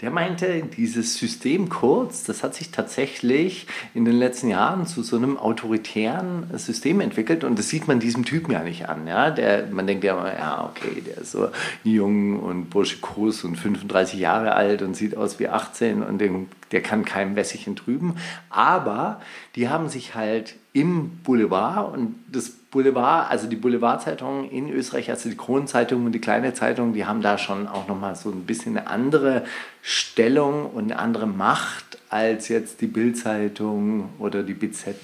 der meinte, dieses System Kurz, das hat sich tatsächlich in den letzten Jahren zu so einem autoritären System entwickelt und das sieht man diesem Typen ja nicht an. Ja? Der, man denkt ja immer, ja, okay, der ist so jung und burschikos und 35 Jahre alt und sieht aus wie 18 und den, der kann keinem Wässerchen trüben. Aber die haben sich halt im Boulevard und das Boulevard, also die Boulevardzeitung in Österreich, also die Kronenzeitung und die kleine Zeitung, die haben da schon auch nochmal so ein bisschen eine andere Stellung und eine andere Macht als jetzt die Bildzeitung oder die BZ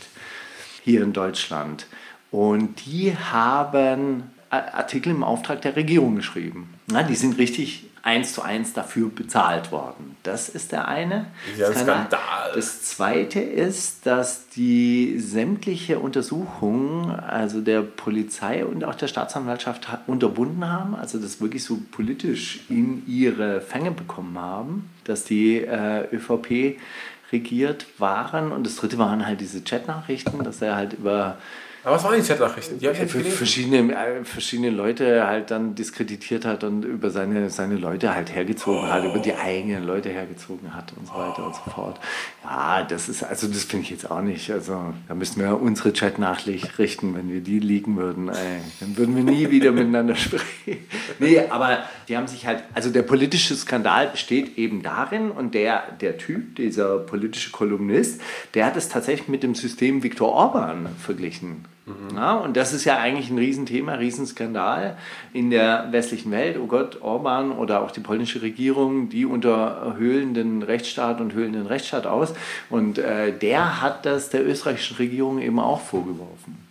hier in Deutschland. Und die haben Artikel im Auftrag der Regierung geschrieben. Na, die sind richtig eins zu eins dafür bezahlt worden. Das ist der eine. Ja, ein Skandal. Skandal. Das zweite ist, dass die sämtliche Untersuchungen, also der Polizei und auch der Staatsanwaltschaft ha- unterbunden haben, also das wirklich so politisch in ihre Fänge bekommen haben, dass die äh, ÖVP regiert waren. Und das dritte waren halt diese Chatnachrichten, dass er halt über Aber was waren die Chatnachrichten? Die ich nicht verschiedene, äh, verschiedene Leute halt dann diskreditiert hat und über seine, seine Leute halt hergezogen hat, über die eigenen Leute hergezogen hat und so weiter und so fort. Ja, das ist, also das finde ich jetzt auch nicht. Also da müssten wir unsere Chat-Nachricht richten, wenn wir die liegen würden. Ey, dann würden wir nie wieder miteinander sprechen. Nee, aber die haben sich halt, also der politische Skandal besteht eben darin und der, der Typ, dieser politische Kolumnist, der hat es tatsächlich mit dem System Viktor Orban verglichen. Ja, und das ist ja eigentlich ein Riesenthema, Riesenskandal in der westlichen Welt. Oh Gott, Orban oder auch die polnische Regierung, die unterhöhlen den Rechtsstaat und höhlen den Rechtsstaat aus. Und äh, der hat das der österreichischen Regierung eben auch vorgeworfen.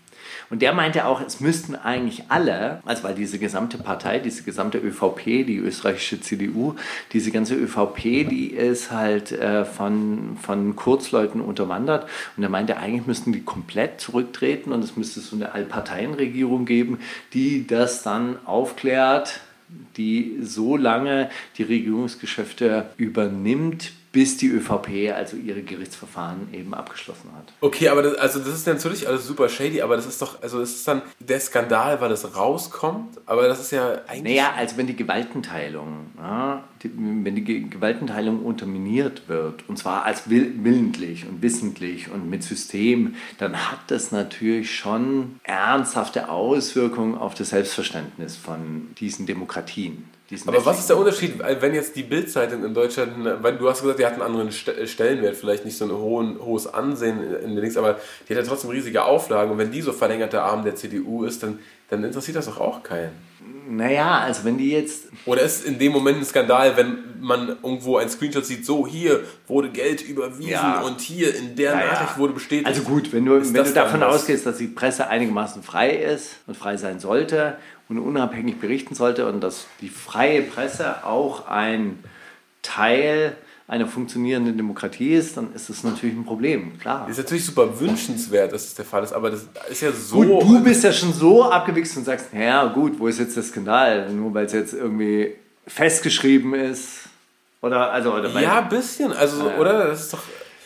Und der meinte auch, es müssten eigentlich alle, also weil diese gesamte Partei, diese gesamte ÖVP, die österreichische CDU, diese ganze ÖVP, die ist halt äh, von, von Kurzleuten unterwandert. Und er meinte, eigentlich müssten die komplett zurücktreten und es müsste so eine Allparteienregierung geben, die das dann aufklärt, die so lange die Regierungsgeschäfte übernimmt, bis die ÖVP also ihre Gerichtsverfahren eben abgeschlossen hat. Okay, aber das, also das ist natürlich alles super shady, aber das ist doch, also es ist dann der Skandal, weil das rauskommt, aber das ist ja eigentlich. Naja, also wenn die Gewaltenteilung, ja, die, wenn die Ge- Gewaltenteilung unterminiert wird, und zwar als will, willentlich und wissentlich und mit System, dann hat das natürlich schon ernsthafte Auswirkungen auf das Selbstverständnis von diesen Demokratien. Aber was ist der Unterschied, wenn jetzt die Bildzeitung in Deutschland, weil du hast gesagt, die hat einen anderen St- Stellenwert, vielleicht nicht so ein hohen, hohes Ansehen in den Links, aber die hat ja trotzdem riesige Auflagen und wenn die so verlängerte Arm der CDU ist, dann, dann interessiert das doch auch keinen. Naja, also wenn die jetzt Oder ist in dem Moment ein Skandal, wenn man irgendwo ein Screenshot sieht, so hier wurde Geld überwiesen Ja. und hier in der Ja, ja. Nachricht wurde bestätigt. Also gut, wenn du, wenn du davon was? ausgehst, dass die Presse einigermaßen frei ist und frei sein sollte und unabhängig berichten sollte und dass die freie Presse auch ein Teil einer funktionierenden Demokratie ist, dann ist das natürlich ein Problem, klar. Ist natürlich super wünschenswert, dass es der Fall ist, aber das ist ja so. Gut, du bist ja schon so abgewichst und sagst, ja gut, wo ist jetzt der Skandal? Nur weil es jetzt irgendwie festgeschrieben ist. Oder, also, oder Ja, ein bisschen. Also, oder? Das ist doch.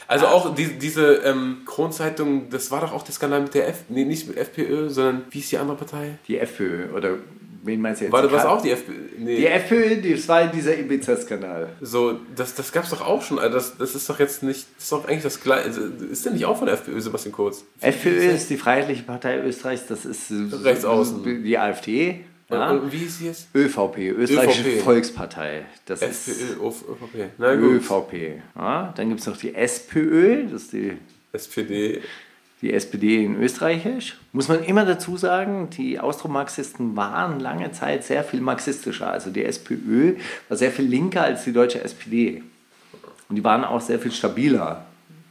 Also auch die, diese ähm, Kronzeitung, das war doch auch der Skandal mit der F, nee, nicht mit FPÖ, sondern wie ist die andere Partei? die FPÖ, oder wen meinst du jetzt? War das was auch die FPÖ? Nee. Die FPÖ, das war dieser Ibiza-Skandal. so, das, das gab es doch auch schon. Also das, das ist doch jetzt nicht, das ist doch eigentlich das gleiche. Also, Ist der nicht auch von der FPÖ, Sebastian Kurz? FPÖ ist die Freiheitliche Partei Österreichs, das ist äh, Rechts außen. die AfD. Und, Ja? und wie hieß sie jetzt? ÖVP, Österreichische ÖVP. Volkspartei. Das ist FPÖ, ÖVP. Na gut. ÖVP. Ja? Dann gibt es noch die SPÖ, das ist die, SPD. Die SPD in Österreichisch. Muss man immer dazu sagen, die Austromarxisten waren lange Zeit sehr viel marxistischer. Also die SPÖ war sehr viel linker als die deutsche SPD. Und die waren auch sehr viel stabiler.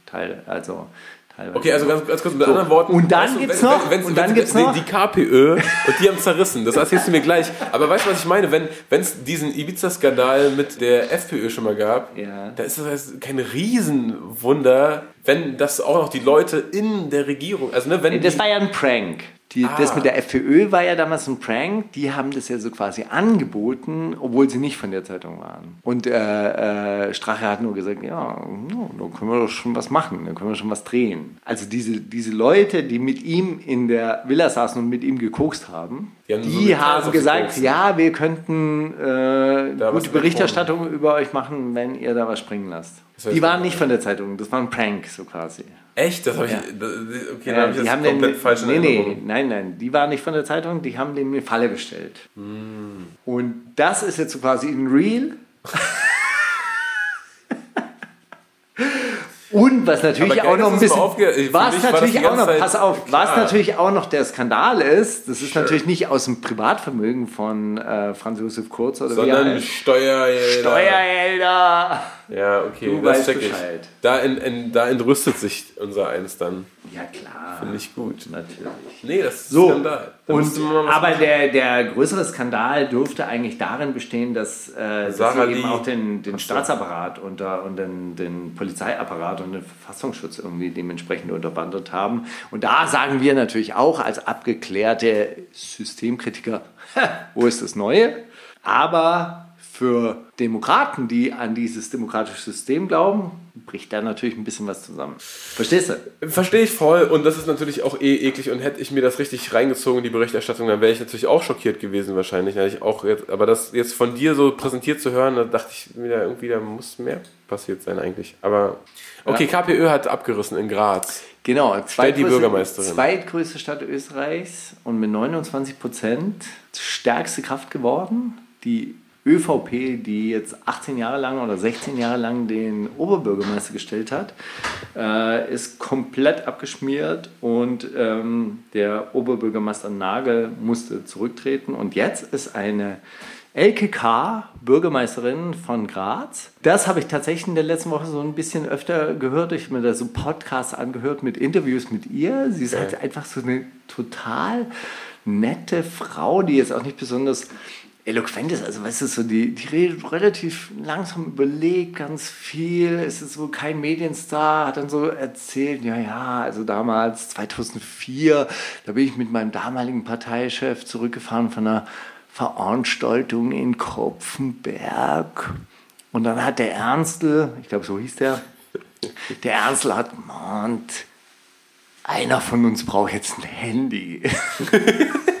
Teil, also teilweise. Okay, also ganz, ganz kurz mit So, anderen Worten. und dann weißt du, gibt's wenn- noch- wenn- wenn- und dann gibt's noch- Die KPÖ und die haben zerrissen. Das erzählst du mir gleich. Aber weißt du, was ich meine? Wenn es diesen Ibiza-Skandal mit der FPÖ schon mal gab, Ja. da ist das kein Riesenwunder, wenn das auch noch die Leute in der Regierung, also ne, wenn Das die, war ja ein Prank. Die, Das Ah. mit der FPÖ war ja damals ein Prank. Die haben das ja so quasi angeboten, obwohl sie nicht von der Zeitung waren. Und äh, äh, Strache hat nur gesagt, ja, ja, da können wir doch schon was machen, da können wir schon was drehen. Also diese, diese Leute, die mit ihm in der Villa saßen und mit ihm gekokst haben, Die haben so die Details haben gesagt, gekokst. ja, wir könnten äh, gute Berichterstattung über euch machen, wenn ihr da was springen lasst. Das heißt, Die waren nicht von der Zeitung, das war ein Prank so quasi. echt, das habe ich, Ja. das, okay, Ja, habe ich haben komplett den, falsch nee, nee, nein, nein, die waren nicht von der Zeitung, die haben dem eine Falle gestellt. Hm. Und das ist jetzt so quasi in Real. Was natürlich geil, auch noch ein bisschen, was natürlich auch noch, Zeit pass auf, was klar. natürlich auch noch der Skandal ist, das ist natürlich nicht aus dem Privatvermögen von äh, Franz Josef Kurz oder wie er Sondern heißt. Steuergelder. Steuergelder. Ja, okay, Du das weißt check ich. Bescheid. Da, in, in, da entrüstet sich unser Eins dann. Ja klar, Finde ich gut. natürlich. Nee, das ist So, Skandal. Und, aber der, der größere Skandal dürfte eigentlich darin bestehen, dass, äh, dass sie eben auch den, den. Staatsapparat unter, und den, den Polizeiapparat und den Verfassungsschutz irgendwie dementsprechend unterwandert haben. Und da sagen wir natürlich auch als abgeklärte Systemkritiker, wo ist das Neue? Aber für Demokraten, die an dieses demokratische System glauben, bricht da natürlich ein bisschen was zusammen. Verstehst du? Verstehe ich voll und das ist natürlich auch eh eklig und hätte ich mir das richtig reingezogen in die Berichterstattung, dann wäre ich natürlich auch schockiert gewesen wahrscheinlich. Ich auch jetzt, aber das jetzt von dir so präsentiert zu hören, da dachte ich wieder irgendwie, da muss mehr passiert sein eigentlich. Aber okay, KPÖ hat abgerissen in Graz. Genau, Stellt die zweitgrößte- Bürgermeisterin. Zweitgrößte Stadt Österreichs und mit 29 Prozent stärkste Kraft geworden. Die ÖVP, die jetzt 18 Jahre lang oder 16 Jahre lang den Oberbürgermeister gestellt hat, äh, ist komplett abgeschmiert und ähm, der Oberbürgermeister Nagel musste zurücktreten. Und jetzt ist eine LKK, Bürgermeisterin von Graz. Das habe ich tatsächlich in der letzten Woche so ein bisschen öfter gehört. Ich habe mir da so Podcasts angehört mit Interviews mit ihr. Sie ist halt einfach so eine total nette Frau, die jetzt auch nicht besonders eloquent ist. Also, weißt du, so die, die redet relativ langsam überlegt, ganz viel. Es ist so kein Medienstar, hat dann so erzählt, ja, ja, also damals, 2004, da bin ich mit meinem damaligen Parteichef zurückgefahren von einer Veranstaltung in Kopfenberg. Und dann hat der Ernstl, ich glaube so hieß der, der Ernstl hat gemeint, einer von uns braucht jetzt ein Handy.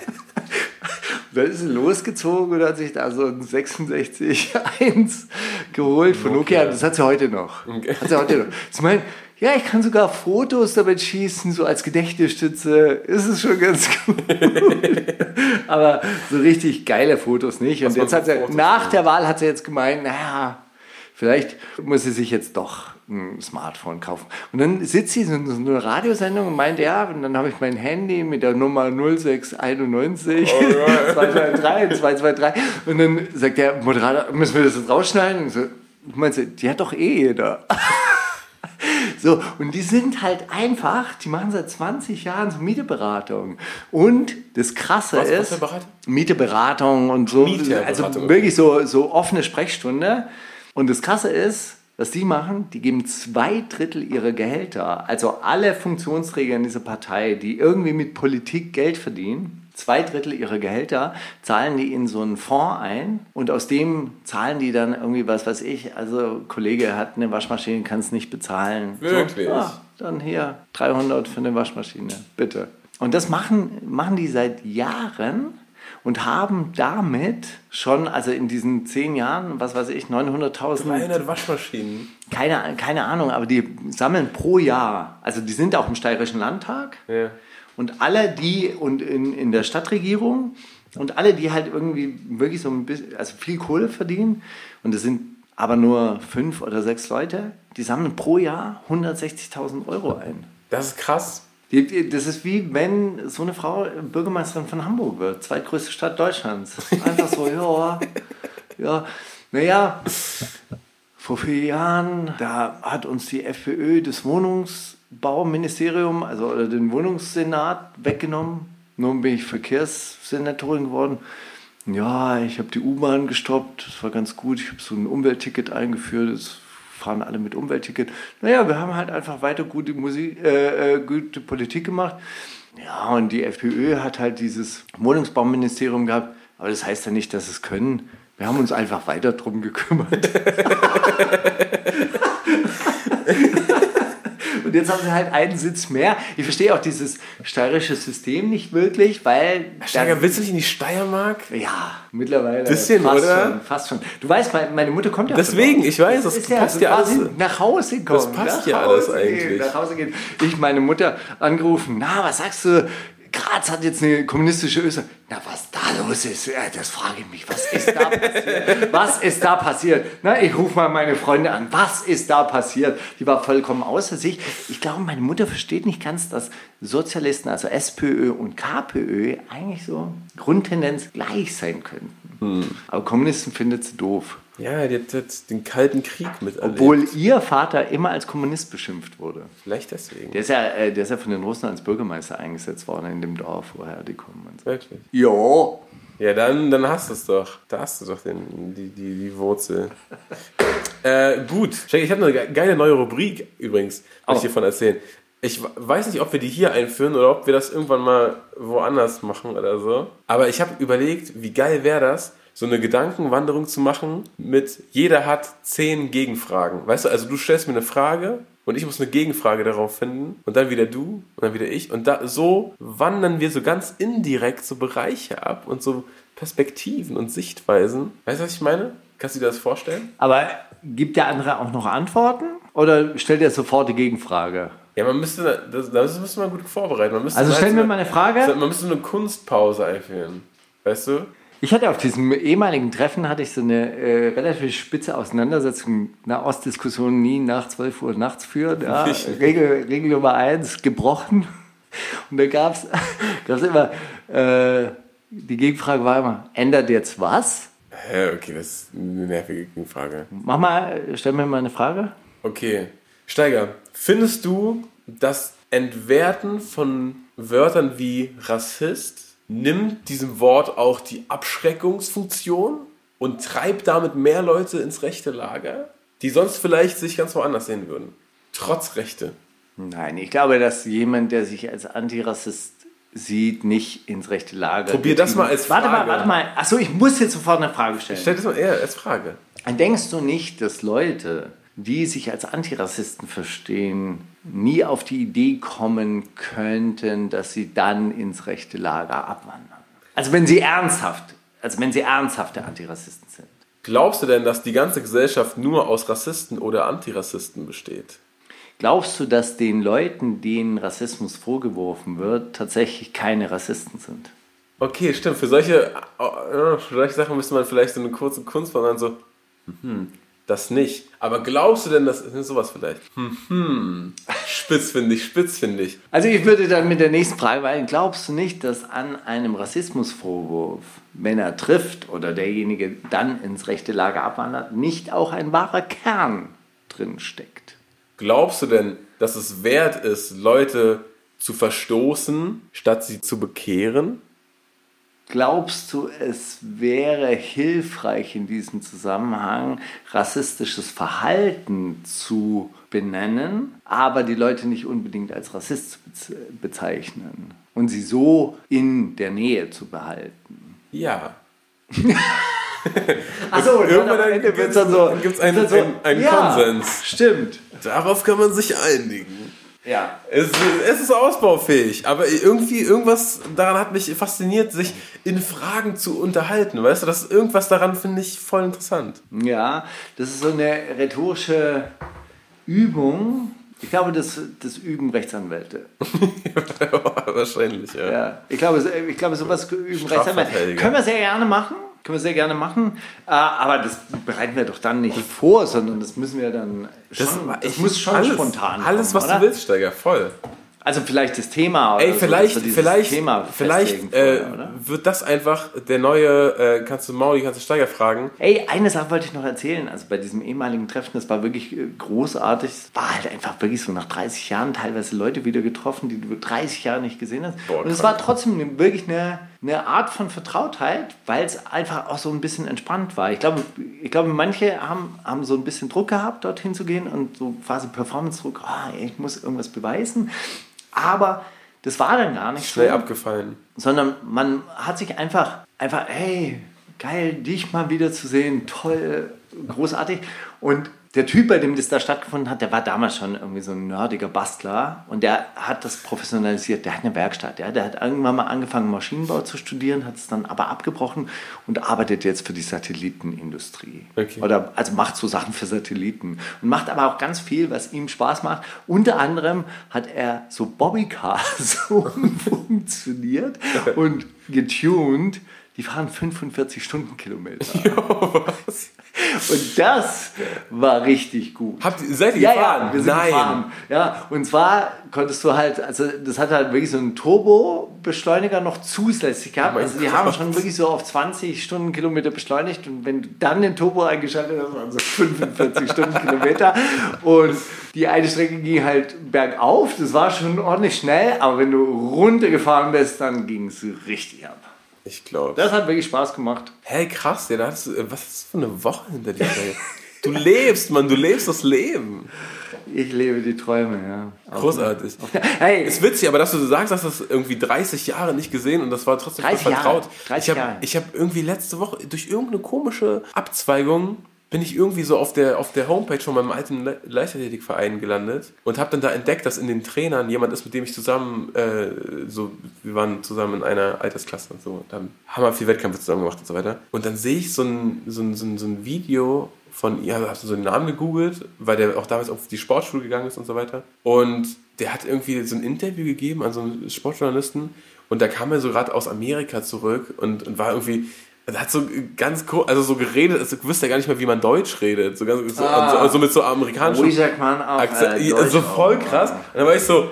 dann ist er losgezogen und hat sich da so ein 66.1 geholt von Nokia. Nokia. Das hat sie heute noch. Okay. Hat sie heute noch. Sie meint, ja, ich kann sogar Fotos damit schießen, so als Gedächtnisstütze. Ist es schon ganz gut. Aber so richtig geile Fotos nicht. Und Was jetzt hat sie, Fotos nach der Wahl hat sie jetzt gemeint, naja, vielleicht muss sie sich jetzt doch ein Smartphone kaufen. Und dann sitzt sie in so einer Radiosendung und meint, ja, und dann habe ich mein Handy mit der Nummer 0691 223 223 und dann sagt der Moderator, müssen wir das jetzt rausschneiden? Und so, meinst du, die hat doch eh jeder. So, und die sind halt einfach, die machen seit 20 Jahren so Mieteberatung. Und das Krasse Was- was ist, Beratung? Mieteberatung und so, also wirklich so, so offene Sprechstunde. Und das Krasse ist, was die machen, die geben zwei Drittel ihrer Gehälter, also alle Funktionsträger in dieser Partei, die irgendwie mit Politik Geld verdienen, zwei Drittel ihrer Gehälter zahlen die in so einen Fonds ein und aus dem zahlen die dann irgendwie was weiß ich, also Kollege hat eine Waschmaschine, kann es nicht bezahlen. Wirklich? So, ja, dann hier 300 für eine Waschmaschine, bitte. Und das machen, machen die seit Jahren und haben damit schon, also in diesen zehn Jahren, was weiß ich, 900.000 300 Waschmaschinen. keine, keine Ahnung, aber die sammeln pro Jahr, also die sind auch im Steirischen Landtag Ja. und alle die und in, in der Stadtregierung und alle, die halt irgendwie wirklich so ein bisschen, also viel Kohle verdienen und das sind aber nur fünf oder sechs Leute, die sammeln pro Jahr 160.000 Euro ein. Das ist krass. Das ist wie wenn so eine Frau Bürgermeisterin von Hamburg wird, zweitgrößte Stadt Deutschlands. Einfach so, ja, ja. Naja, vor vier Jahren, da hat uns die FPÖ das Wohnungsbauministerium, also oder den Wohnungssenat weggenommen. Nun bin ich Verkehrssenatorin geworden. Ja, ich habe die U-Bahn gestoppt, das war ganz gut. Ich habe so ein Umweltticket eingeführt, es fahren alle mit Umweltticket. Naja, wir haben halt einfach weiter gute, Musik, äh, äh, gute Politik gemacht. Ja, und die FPÖ hat halt dieses Wohnungsbauministerium gehabt, aber das heißt ja nicht, dass es können. Wir haben uns einfach weiter drum gekümmert. Und jetzt haben sie halt einen Sitz mehr. Ich verstehe auch dieses steirische System nicht wirklich, weil. Steiger, willst du nicht in die Steiermark? Ja, mittlerweile. Bisschen, fast oder? Schon, fast schon. Du weißt, meine- Mutter kommt ja Deswegen, ich weiß, das ist ja, passt ja alles. Nach Hause kommen. Das passt ja alles Hause gehen, eigentlich. Nach Hause gehen. Ich meine Mutter angerufen. Na, was sagst du? Graz hat jetzt eine kommunistische Österreich. Na, was da los ist, ja, das frage ich mich. Was ist da passiert? Was ist da passiert? Na, ich rufe mal meine Freunde an. Was ist da passiert? Die war vollkommen außer sich. Ich glaube, meine Mutter versteht nicht ganz, dass Sozialisten, also SPÖ und KPÖ, eigentlich so Grundtendenz gleich sein könnten. Hm. Aber Kommunisten findet sie doof. Ja, die hat jetzt den Kalten Krieg miterlebt. Obwohl ihr Vater immer als Kommunist beschimpft wurde. Vielleicht deswegen. Der ist, ja, äh, der ist ja von den Russen als Bürgermeister eingesetzt worden in dem Dorf, woher die kommen. Und so. Wirklich. Ja. Ja, dann, dann hast du es doch. Da hast du doch den, die, die, die Wurzel. äh, gut. Ich habe eine ge- geile neue Rubrik übrigens, was Oh. ich dir von erzählen. Ich weiß nicht, ob wir die hier einführen oder ob wir das irgendwann mal woanders machen oder so. Aber ich habe überlegt, wie geil wäre das, so eine Gedankenwanderung zu machen mit jeder hat zehn Gegenfragen. Weißt du, also du stellst mir eine Frage und ich muss eine Gegenfrage darauf finden und dann wieder du und dann wieder ich und da so wandern wir so ganz indirekt so Bereiche ab und so Perspektiven und Sichtweisen. Weißt du, was ich meine? Kannst du dir das vorstellen? Aber gibt der andere auch noch Antworten? Oder stellt er sofort die Gegenfrage? Ja, man müsste das, das müsste man gut vorbereiten. Man müsste Also stellen wir mal eine Frage. Man müsste eine Kunstpause einführen. Weißt du? Ich hatte auf diesem ehemaligen Treffen hatte ich so eine äh, relativ spitze Auseinandersetzung. Nahostdiskussionen nie nach 12 Uhr nachts führen. Ja, Regel, Regel Nummer eins, gebrochen. Und da gab es immer, äh, die Gegenfrage war immer, ändert jetzt was? Hä, okay, das ist eine nervige Frage. Mach mal, stell mir mal eine Frage. Okay. Steiger, findest du, das Entwerten von Wörtern wie Rassist nimmt diesem Wort auch die Abschreckungsfunktion und treibt damit mehr Leute ins rechte Lager, die sonst vielleicht sich ganz woanders sehen würden? Trotz Rechte. Nein, ich glaube, dass jemand, der sich als Antirassist sieht, nicht ins rechte Lager. Probier das mal als Warte mal, Frage. warte mal. Achso, ich muss jetzt sofort eine Frage stellen. Stell das mal eher als Frage. Denkst du nicht, dass Leute, die sich als Antirassisten verstehen, nie auf die Idee kommen könnten, dass sie dann ins rechte Lager abwandern? Also wenn sie ernsthaft, also wenn sie ernsthafte Antirassisten sind. Glaubst du denn, dass die ganze Gesellschaft nur aus Rassisten oder Antirassisten besteht? Glaubst du, dass den Leuten, denen Rassismus vorgeworfen wird, tatsächlich keine Rassisten sind? Okay, stimmt. Für solche, äh, für solche Sachen müsste man vielleicht so eine kurze Kunst machen, so, hm, das nicht. Aber glaubst du denn, das ist sowas vielleicht? Hm, hm. Spitz finde ich, spitz finde ich. Also ich würde dann mit der nächsten Frage weiter. Glaubst du nicht, dass an einem Rassismusvorwurf, wenn er trifft oder derjenige dann ins rechte Lager abwandert, nicht auch ein wahrer Kern drin steckt? Glaubst du denn, dass es wert ist, Leute zu verstoßen, statt sie zu bekehren? Glaubst du, es wäre hilfreich in diesem Zusammenhang, rassistisches Verhalten zu benennen, aber die Leute nicht unbedingt als Rassist zu bezeichnen und sie so in der Nähe zu behalten? Ja. Achso, Irgendwann am Ende gibt wird's dann so. es einen, so, einen, einen ja, Konsens. Stimmt. Darauf kann man sich einigen. Ja. Es, es ist ausbaufähig, aber irgendwie irgendwas daran hat mich fasziniert, sich in Fragen zu unterhalten. Weißt du, das irgendwas daran finde ich voll interessant. Ja, das ist so eine rhetorische Übung. Ich glaube, das, das üben Rechtsanwälte. Wahrscheinlich, ja. Ja, ich glaube, ich glaube sowas üben Rechtsanwälte. Können wir sehr gerne machen. Können wir sehr gerne machen. Äh, Aber das bereiten wir doch dann nicht vor, sondern das müssen wir dann schon. Das, ich- muss schon alles, spontan Alles, kommen, was oder? du willst, Steiger, voll. Also vielleicht das Thema. Oder Ey, so, vielleicht, dieses vielleicht, Thema vielleicht äh, vorher, oder? wird das einfach der neue, äh, kannst du Mauli, kannst du Steiger fragen. Ey, eine Sache wollte ich noch erzählen. Also bei diesem ehemaligen Treffen, das war wirklich äh, großartig. Es war halt einfach wirklich so nach 30 Jahren teilweise Leute wieder getroffen, die du 30 Jahre nicht gesehen hast. Boah, Und es war trotzdem eine- wirklich eine, eine Art von Vertrautheit, weil es einfach auch so ein bisschen entspannt war. Ich glaube, ich glaube manche haben, haben so ein bisschen Druck gehabt, dorthin zu gehen und so quasi Performance-Druck, ah, ich muss irgendwas beweisen. Aber das war dann gar nicht Schnell so abgefallen. sondern man hat sich einfach, einfach, hey, geil, dich mal wieder zu sehen, toll, großartig. Und der Typ, bei dem das da stattgefunden hat, der war damals schon irgendwie so ein nerdiger Bastler und der hat das professionalisiert. Der hat eine Werkstatt. Ja? Der hat irgendwann mal angefangen, Maschinenbau zu studieren, hat es dann aber abgebrochen und arbeitet jetzt für die Satellitenindustrie. Okay. Oder also macht so Sachen für Satelliten und macht aber auch ganz viel, was ihm Spaß macht. Unter anderem hat er so Bobbycars funktioniert und getuned. Die fahren 45 Stundenkilometer. Und das war richtig gut. Habt ihr, seid ihr Ja, gefahren? ja, wir sind Nein. gefahren. Ja, und zwar konntest du halt, also das hat halt wirklich so einen Turbo-Beschleuniger noch zusätzlich gehabt. Oh also die Gott. haben schon wirklich so auf 20 Stundenkilometer beschleunigt und wenn du dann den Turbo eingeschaltet hast, waren so 45 Stundenkilometer. Und die eine Strecke ging halt bergauf, das war schon ordentlich schnell, aber wenn du runtergefahren bist, dann ging es richtig ab. Ich glaube. Das hat wirklich Spaß gemacht. Hey, krass, ja, da hast du, äh, was ist das für eine Woche hinter dir? Du lebst, Mann, du lebst das Leben. Ich lebe die Träume, ja. Großartig. Hey, Ist witzig, aber dass du sagst, dass das irgendwie 30 Jahre nicht gesehen und das war trotzdem voll 30 Jahre. vertraut. 30 ich habe Jahre. ich hab irgendwie letzte Woche durch irgendeine komische Abzweigung bin ich irgendwie so auf der, auf der Homepage von meinem alten Le Leichtathletikverein gelandet und habe dann da entdeckt, dass in den Trainern jemand ist, mit dem ich zusammen, äh, so, wir waren zusammen in einer Altersklasse und so und haben hammer viel Wettkämpfe zusammen gemacht und so weiter. Und dann sehe ich so ein, so ein, so ein, so ein Video von, ja, hast du so den Namen gegoogelt, weil der auch damals auf die Sportschule gegangen ist und so weiter. Und der hat irgendwie so ein Interview gegeben an so einen Sportjournalisten und da kam er so gerade aus Amerika zurück und, und war irgendwie, er hat so ganz cool, also so geredet, also wusste ja gar nicht mehr, wie man Deutsch redet, so, ganz, so, Ah. so, so mit so amerikanischem Akzent, äh, so auch? voll krass. Und dann war ich so,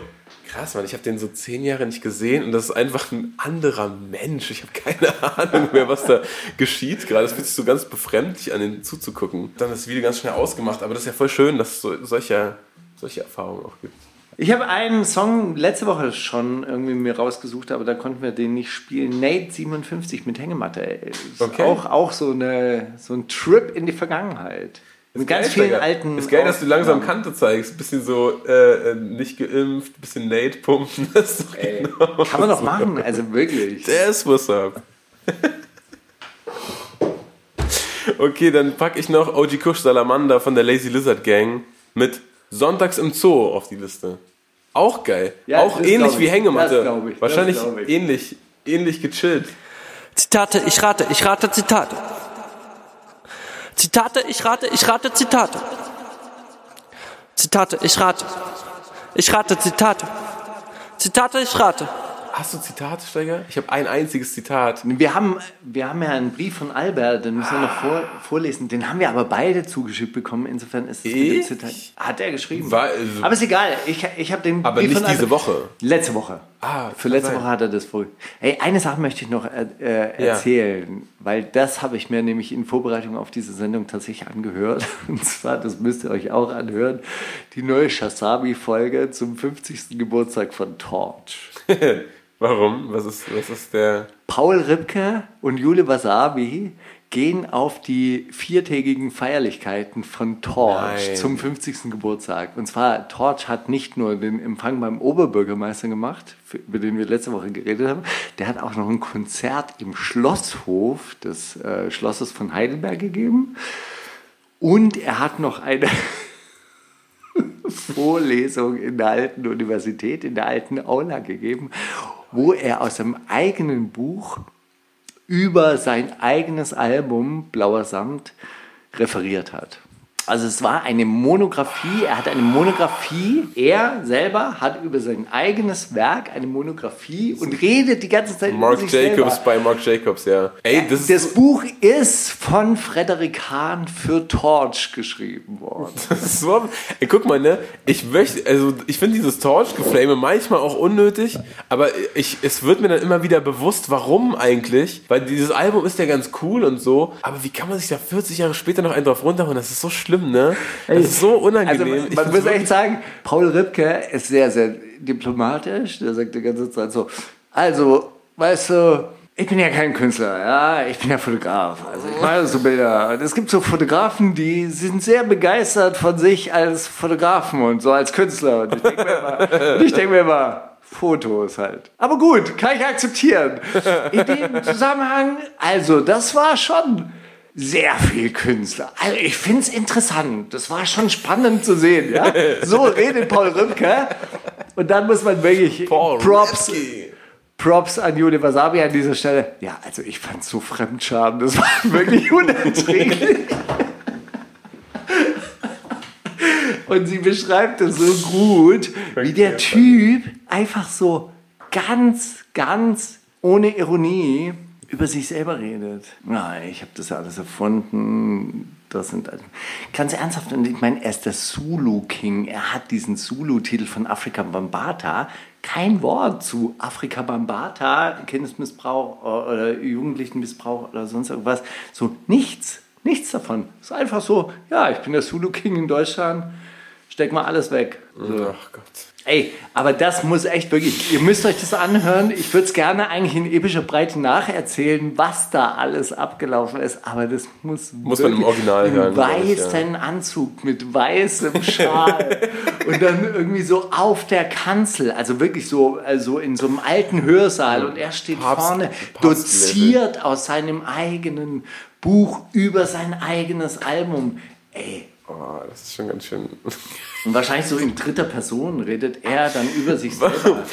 krass, Mann, ich habe den so zehn Jahre nicht gesehen und das ist einfach ein anderer Mensch. Ich habe keine Ahnung mehr, was da geschieht gerade. Das fühlt sich so ganz befremdlich an, den zuzugucken. Dann das Video ganz schnell ausgemacht, aber das ist ja voll schön, dass es so, solche, solche Erfahrungen auch gibt. Ich habe einen Song letzte Woche schon irgendwie mir rausgesucht, aber da konnten wir den nicht spielen. Nate 57 mit Hängematte. Ist Okay. auch, auch so, eine, so ein Trip in die Vergangenheit. Mit ganz Geil, vielen alten. Ist geil, dass du langsam. Kante zeigst. Bisschen so äh, äh, nicht geimpft, bisschen Nate pumpen. Das ist Ey, genau Kann man doch so. machen, also wirklich. Der ist what's up. Okay, dann packe ich noch OG Kush Salamander von der Lazy Lizard Gang mit Sonntags im Zoo auf die Liste. Auch geil. Ja, auch ähnlich wie. Hängematte. Ich. Wahrscheinlich ähnlich, ähnlich gechillt. Zitate, ich rate, ich rate Zitate. Zitate, ich rate, ich rate Zitate. Zitate, ich rate. Ich rate Zitate. Zitate, ich rate. Hast du Zitate, Steiger? Ich habe ein einziges Zitat. Wir haben, wir haben ja einen Brief von Albert, den müssen wir noch vor, vorlesen. Den haben wir aber beide zugeschickt bekommen. Insofern ist es Ich? Zitat. Hat er geschrieben. War- also- aber ist egal. Ich, ich habe den Aber Brief nicht diese Woche. Letzte Woche. Ah, Für letzte sein. Woche hat er das vor. Hey, eine Sache möchte ich noch äh, äh, Ja. erzählen, weil das habe ich mir nämlich in Vorbereitung auf diese Sendung tatsächlich angehört. Und zwar, das müsst ihr euch auch anhören, die neue Shasabi-Folge zum 50. Geburtstag von Torch. Warum? Was ist, was ist der. Paul Ripke und Jule Wasabi gehen auf die viertägigen Feierlichkeiten von Torch Nein. zum 50. Geburtstag. Und zwar, Torch hat nicht nur den Empfang beim Oberbürgermeister gemacht, über den wir letzte Woche geredet haben, der hat auch noch ein Konzert im Schlosshof des äh, Schlosses von Heidelberg gegeben. Und er hat noch eine Vorlesung in der alten Universität, in der alten Aula gegeben, wo er aus seinem eigenen Buch über sein eigenes Album Blauer Samt referiert hat. Also es war eine Monographie, er hat eine Monographie, er selber hat über sein eigenes Werk eine Monographie und redet die ganze Zeit Mark über sich Jacobs selber. bei Mark Jacobs, ja. Ey, das, Das ist, Buch ist von Frederik Hahn für Torch geschrieben worden. das so. Ey, guck mal, ne? Ich möchte, also ich finde dieses Torch-Geflame manchmal auch unnötig, aber ich, es wird mir dann immer wieder bewusst, warum eigentlich. Weil dieses Album ist ja ganz cool und so, aber wie kann man sich da 40 Jahre später noch einen drauf runterholen? Das ist so schlimm, ne? Das ist so Also unangenehm. man, Ich man muss echt sagen, Paul Ripke ist sehr, sehr diplomatisch. Der sagt die ganze Zeit so, also, weißt du, ich bin ja kein Künstler, ja, ich bin ja Fotograf. Also ich mache so Bilder. Und es gibt so Fotografen, die sind sehr begeistert von sich als Fotografen und so als Künstler. Und ich denke mir immer, und ich denk mir immer Fotos halt. Aber gut, kann ich akzeptieren. In dem Zusammenhang, also das war schon sehr viel Künstler. Also ich finde es interessant. Das war schon spannend zu sehen. Ja? So redet Paul Rübke. Und dann muss man wirklich Paul Props. Props an Jude Wasabi an dieser Stelle. Ja, also ich fand es so Fremdscham. Das war wirklich unerträglich. Und sie beschreibt es so gut, wie der Typ einfach so ganz, ganz ohne Ironie über sich selber redet. Ja, ich habe das alles erfunden. Das sind ganz ernsthaft. Und ich meine, er ist der Zulu King. Er hat diesen Zulu-Titel von Afrika Bambata. Kein Wort zu Afrika Bambata, Kindesmissbrauch oder Jugendlichenmissbrauch oder sonst irgendwas. So nichts. Nichts davon. Es ist einfach so, ja, ich bin der Zulu King in Deutschland. Steck mal alles weg. So. Ach Gott. Ey, aber das muss echt wirklich, ihr müsst euch das anhören. Ich würde es gerne eigentlich in epischer Breite nacherzählen, was da alles abgelaufen ist, aber das muss, Muss man im Original im hören, ich, weißen Anzug mit weißem Schal und dann irgendwie so auf der Kanzel, also wirklich so also in so einem alten Hörsaal und er steht Papst- vorne, doziert aus seinem eigenen Buch über sein eigenes Album. Ey, Oh, das ist schon ganz schön. und wahrscheinlich so in dritter Person redet er dann über sich selber.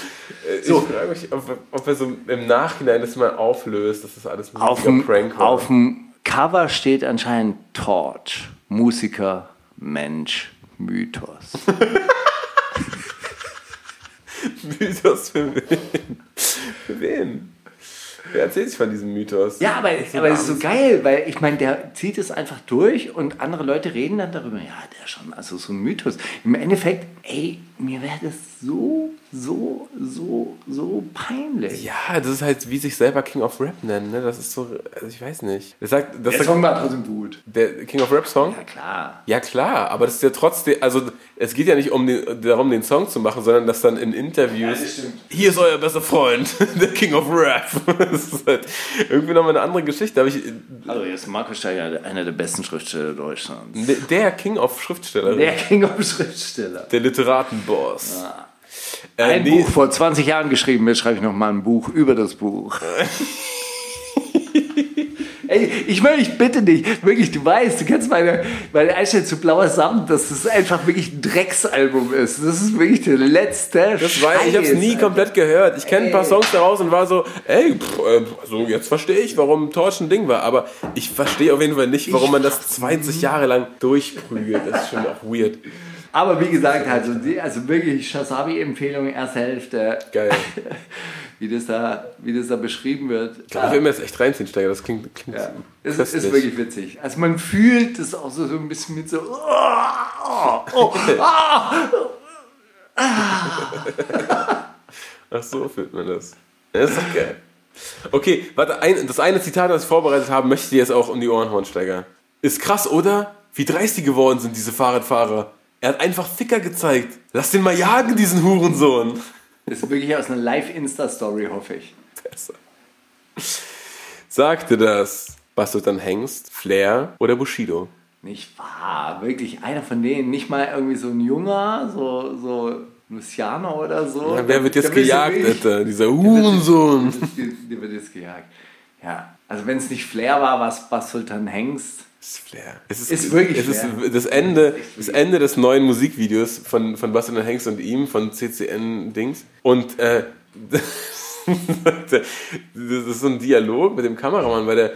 So. Ich frage mich, ob, ob er so im Nachhinein das mal auflöst, dass das alles ein Auf dem, Prank war. auf dem Cover steht anscheinend Torch. Musiker, Mensch, Mythos. Mythos für wen? Für wen? Wer erzählt sich von diesem Mythos? Ja, aber, aber es ist so geil, weil ich meine, der zieht es einfach durch und andere Leute reden dann darüber, ja, der ist schon, also so ein Mythos. Im Endeffekt, ey, mir wäre das so, so, so, so peinlich. Ja, das ist halt wie sich selber King of Rap nennen, ne? Das ist so, also ich weiß nicht. Das sagt, das Der sagt, Song war trotzdem gut. der King of Rap Song? Ja, klar. Ja klar, aber das ist ja trotzdem, also es geht ja nicht um den, darum, den Song zu machen, sondern dass dann in Interviews, das stimmt. hier ist euer bester Freund, der King of Rap. Das ist halt irgendwie nochmal eine andere Geschichte. Aber ich, Also, jetzt Markus Steiger einer der besten Schriftsteller Deutschlands. der King of Schriftsteller, Der der, King of Schriftsteller. Literatenboss. Äh, Ein nee, Buch vor 20 Jahren geschrieben, jetzt schreibe ich noch mal ein Buch über das Buch. Ey, ich meine, ich bitte dich, wirklich, du weißt, du kennst meine, meine Einstellung zu Blauer Samt, dass das einfach wirklich ein Drecksalbum ist. Das ist wirklich der letzte Das weiß ich, ich hab's nie Scheiß, komplett gehört. Ich kenne ein paar. Songs daraus und war so, ey, pff, äh, also jetzt verstehe ich, warum Torch ein Ding war. Aber ich verstehe auf jeden Fall nicht, warum man das 20 Jahre lang durchprügelt. Das ist schon auch weird. Aber wie gesagt, also, also wirklich Shasabi-Empfehlung, erste Hälfte. Geil. Wie das da, wie das da beschrieben wird. Ich glaube, ich will mir das echt reinziehen, Steiger. Das klingt, klingt Ja, es ist, ist wirklich witzig. Also man fühlt es auch so, so ein bisschen mit so. Oh, oh, Ach so fühlt man das. Das ist doch geil. Okay, warte, ein, das eine Zitat, das ich vorbereitet habe, möchte ich dir jetzt auch um die Ohren hauen, Steiger. Ist krass, oder? Wie dreist die geworden sind, diese Fahrradfahrer. Er hat einfach Ficker gezeigt. Lass den mal jagen, diesen Hurensohn. Das ist wirklich aus einer Live-Insta-Story, hoffe ich. Besser. Sagte das Bastard dann Hengst, Flair oder Bushido? Nicht wahr, wirklich einer von denen, nicht mal irgendwie so ein Junger, so, so Luciano oder so. Ja, wer wird jetzt Der so gejagt, wirklich- Alter? Dieser Hurensohn. Der wird jetzt gejagt. Ja, also wenn es nicht Flair war, was Bas Sultan Hengst. Ist Flair. Es ist, Ist wirklich es ist das Ende, das Ende des neuen Musikvideos von, von Bastian Hengst und ihm, von CCN-Dings. Und äh, das ist so ein Dialog mit dem Kameramann, weil der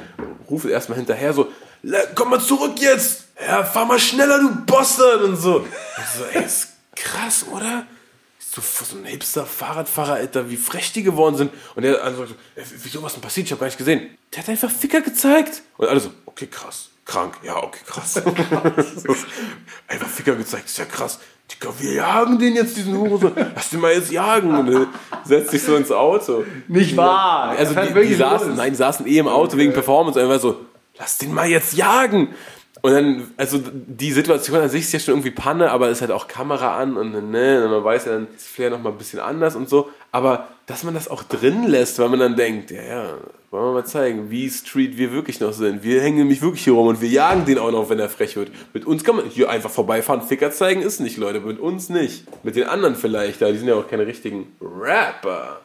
ruft erstmal hinterher so, "Le- komm mal zurück jetzt! Ja, fahr mal schneller, du Bastard! Und so. Ich so, ey, ist krass, oder? So, so ein Hipster-Fahrradfahrer, Alter, wie frech die geworden sind. Und der andere so, "Ey, wieso, was denn passiert? Ich habe gar nicht gesehen. Der hat einfach Ficker gezeigt. Und alle so, okay, krass. Krank, ja, okay, krass. einfach Ficker gezeigt, ist ja krass. Digga, wir jagen den jetzt, diesen Hurensohn. Lass den mal jetzt jagen. Und er setzt sich so ins Auto. Nicht wahr! Also die, die, saßen, nein, die saßen eh im Auto wegen Performance er war so, lass den mal jetzt jagen. Und dann, also die Situation an sich ist ja schon irgendwie Panne, aber es ist halt auch Kamera an und ne, und man weiß ja, dann ist Flair noch mal ein bisschen anders und so. Aber dass man das auch drin lässt, weil man dann denkt, ja, ja, wollen wir mal zeigen, wie Street wir wirklich noch sind. Wir hängen nämlich wirklich hier rum und wir jagen den auch noch, wenn er frech wird. Mit uns kann man hier einfach vorbeifahren, Ficker zeigen ist nicht, Leute, mit uns nicht. Mit den anderen vielleicht, da die sind ja auch keine richtigen Rapper.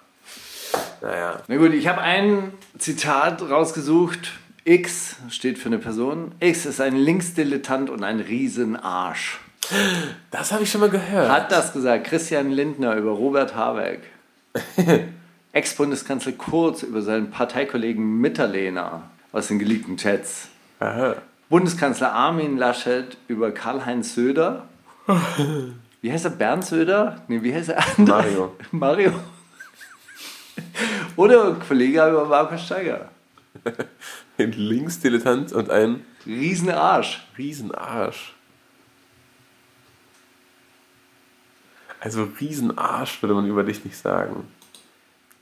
Naja. Na gut, ich habe ein Zitat rausgesucht. X steht für eine Person. X ist ein Linksdilettant und ein Riesenarsch. Das habe ich schon mal gehört. Hat das gesagt Christian Lindner über Robert Habeck. Ex-Bundeskanzler Kurz über seinen Parteikollegen Mitterlehner aus den geleakten Chats. Aha. Bundeskanzler Armin Laschet über Karl-Heinz Söder. Wie heißt er? Bernd Söder? Nee, wie heißt er? Mario. Mario. Oder Kollege über Markus Steiger. Ein Linksdilettant und ein Riesenarsch. Riesenarsch. Also Riesenarsch würde man über dich nicht sagen.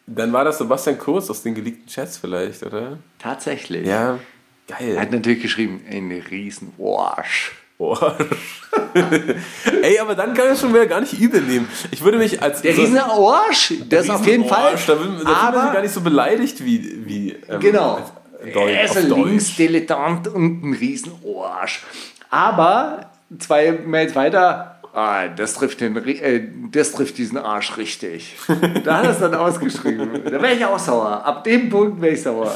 Dann war das Sebastian Kurz aus den geleakten Chats vielleicht, oder? Tatsächlich. Ja, Er geil. hat natürlich geschrieben, ein Riesenarsch. Boah. Ey, aber dann kann er schon wieder gar nicht übel nehmen. Ich würde mich als Der so- Riesenarsch, das auf jeden Fall. Da, will, da aber sich gar nicht so beleidigt wie, wie ähm, Genau. Als Deu Er ist ein Deutsch. Linksdilettant und ein Riesenarsch. Aber zwei Mails weiter, ah, das, trifft den, äh, das trifft diesen Arsch richtig. Da hat er es dann ausgeschrieben. Da wäre ich auch sauer. Ab dem Punkt wäre ich sauer.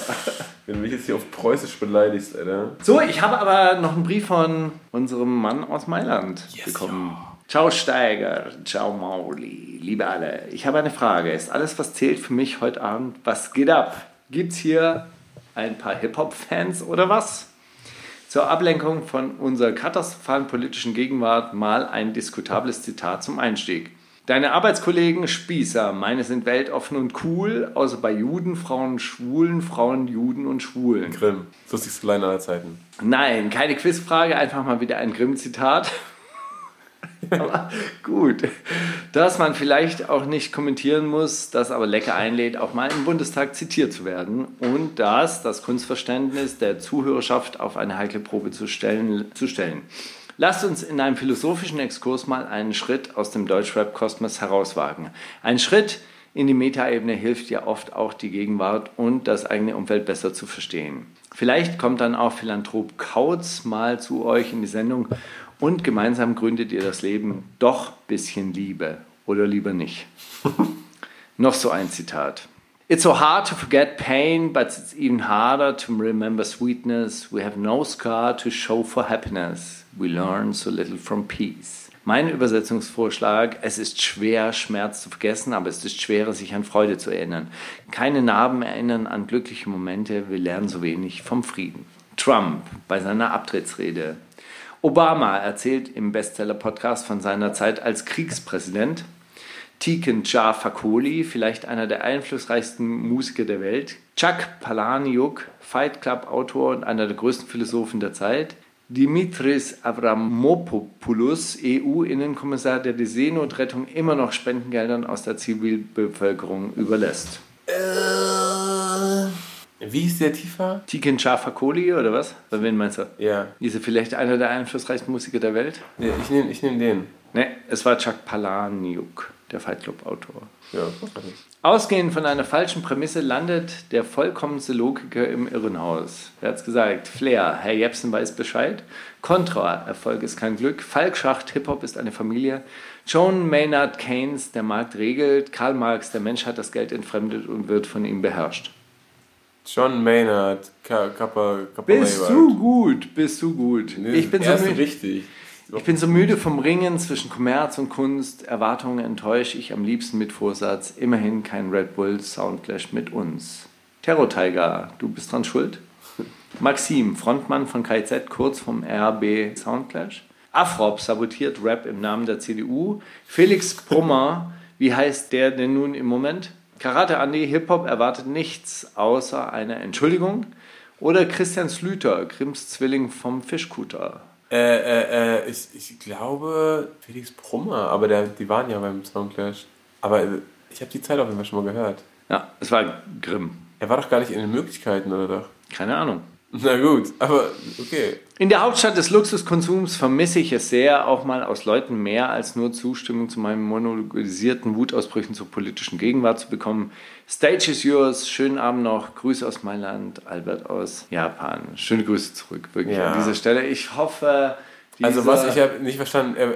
Wenn du mich jetzt hier auf Preußisch beleidigst, Alter. So, ich habe aber noch einen Brief von unserem Mann aus Mailand bekommen. Ciao Steiger, ciao Mauli, liebe alle. Ich habe eine Frage. Ist alles, was zählt für mich heute Abend? Was geht ab? Gibt's hier ein paar Hip-Hop-Fans oder was? Zur Ablenkung von unserer katastrophalen politischen Gegenwart mal ein diskutables Zitat zum Einstieg. Deine Arbeitskollegen Spießer, meine sind weltoffen und cool, außer bei Juden, Frauen, Schwulen, Frauen, Juden und Schwulen. Grimm. Lustigste Line aller Zeiten. Nein, keine Quizfrage, einfach mal wieder ein Grimm-Zitat. aber gut, dass man vielleicht auch nicht kommentieren muss, das aber lecker einlädt, auch mal im Bundestag zitiert zu werden und dass das Kunstverständnis der Zuhörerschaft auf eine heikle Probe zu stellen. Zu stellen. Lasst uns in einem philosophischen Exkurs mal einen Schritt aus dem Deutschrap-Kosmos herauswagen. Ein Schritt in die Metaebene hilft ja oft auch die Gegenwart und das eigene Umfeld besser zu verstehen. Vielleicht kommt dann auch Philanthrop Kautz mal zu euch in die Sendung und gemeinsam gründet ihr das Leben doch bisschen Liebe oder lieber nicht. Noch so ein Zitat. It's so hard to forget pain, but it's even harder to remember sweetness. We have no scar to show for happiness. We learn so little from peace. Mein Übersetzungsvorschlag, es ist schwer, Schmerz zu vergessen, aber es ist schwerer, sich an Freude zu erinnern. Keine Narben erinnern an glückliche Momente, wir lernen so wenig vom Frieden. Trump bei seiner Abtrittsrede. Obama erzählt im Bestseller-Podcast von seiner Zeit als Kriegspräsident. Tiken Jah Fakoli, vielleicht einer der einflussreichsten Musiker der Welt. Chuck Palahniuk, Fight Club-Autor und einer der größten Philosophen der Zeit. Dimitris Avramopoulos, EU-Innenkommissar, der die Seenotrettung immer noch Spendengeldern aus der Zivilbevölkerung überlässt. Wie ist der tiefer? Tiken Jah Fakoli oder was? Bei wen meinst du? Ja. Ist er vielleicht einer der einflussreichsten Musiker der Welt? ja ich nehme ich nehm den. Ne, es war Chuck Palahniuk, der Fight Club-Autor. Ja, was nicht. Ausgehend von einer falschen Prämisse landet der vollkommenste Logiker im Irrenhaus. Wer hat's gesagt? Flair, Herr Jepsen weiß Bescheid. Contra, Erfolg ist kein Glück. Falk Schacht, Hip-Hop ist eine Familie. Joan Maynard Keynes, der Markt regelt. Karl Marx, der Mensch hat das Geld entfremdet und wird von ihm beherrscht. John Maynard, Ka- Kappa, Kappa Bist Maywald. du gut, bist du gut. Nee, Ich bin, so müde, richtig. ich bin so müde vom Ringen zwischen Kommerz und Kunst. Erwartungen enttäusche ich am liebsten mit Vorsatz. Immerhin kein Red Bull Soundclash mit uns. Terror Tiger, du bist dran schuld? Maxim, Frontmann von KZ, kurz vom RB Soundclash. Afrop sabotiert Rap im Namen der CDU. Felix Brummer, wie heißt der denn nun im Moment? Karate Andy, Hip-Hop erwartet nichts außer einer Entschuldigung. Oder Christian Slüter, Grimms Zwilling vom Fischkuter. Äh, äh, äh, ich, ich glaube Felix Brummer, aber der, die waren ja beim Soundclash. Aber äh, ich habe die Zeit auf jeden Fall schon mal gehört. Ja, es war Grimm. Er war doch gar nicht in den Möglichkeiten, oder doch? Keine Ahnung. Na gut, aber okay. In der Hauptstadt des Luxuskonsums vermisse ich es sehr, auch mal aus Leuten mehr als nur Zustimmung zu meinen monologisierten Wutausbrüchen zur politischen Gegenwart zu bekommen. Stage is yours, schönen Abend noch, Grüße aus Mailand, Albert aus Japan. Schöne Grüße zurück, wirklich Ja. an dieser Stelle. Ich hoffe, Also was, ich habe nicht verstanden, äh,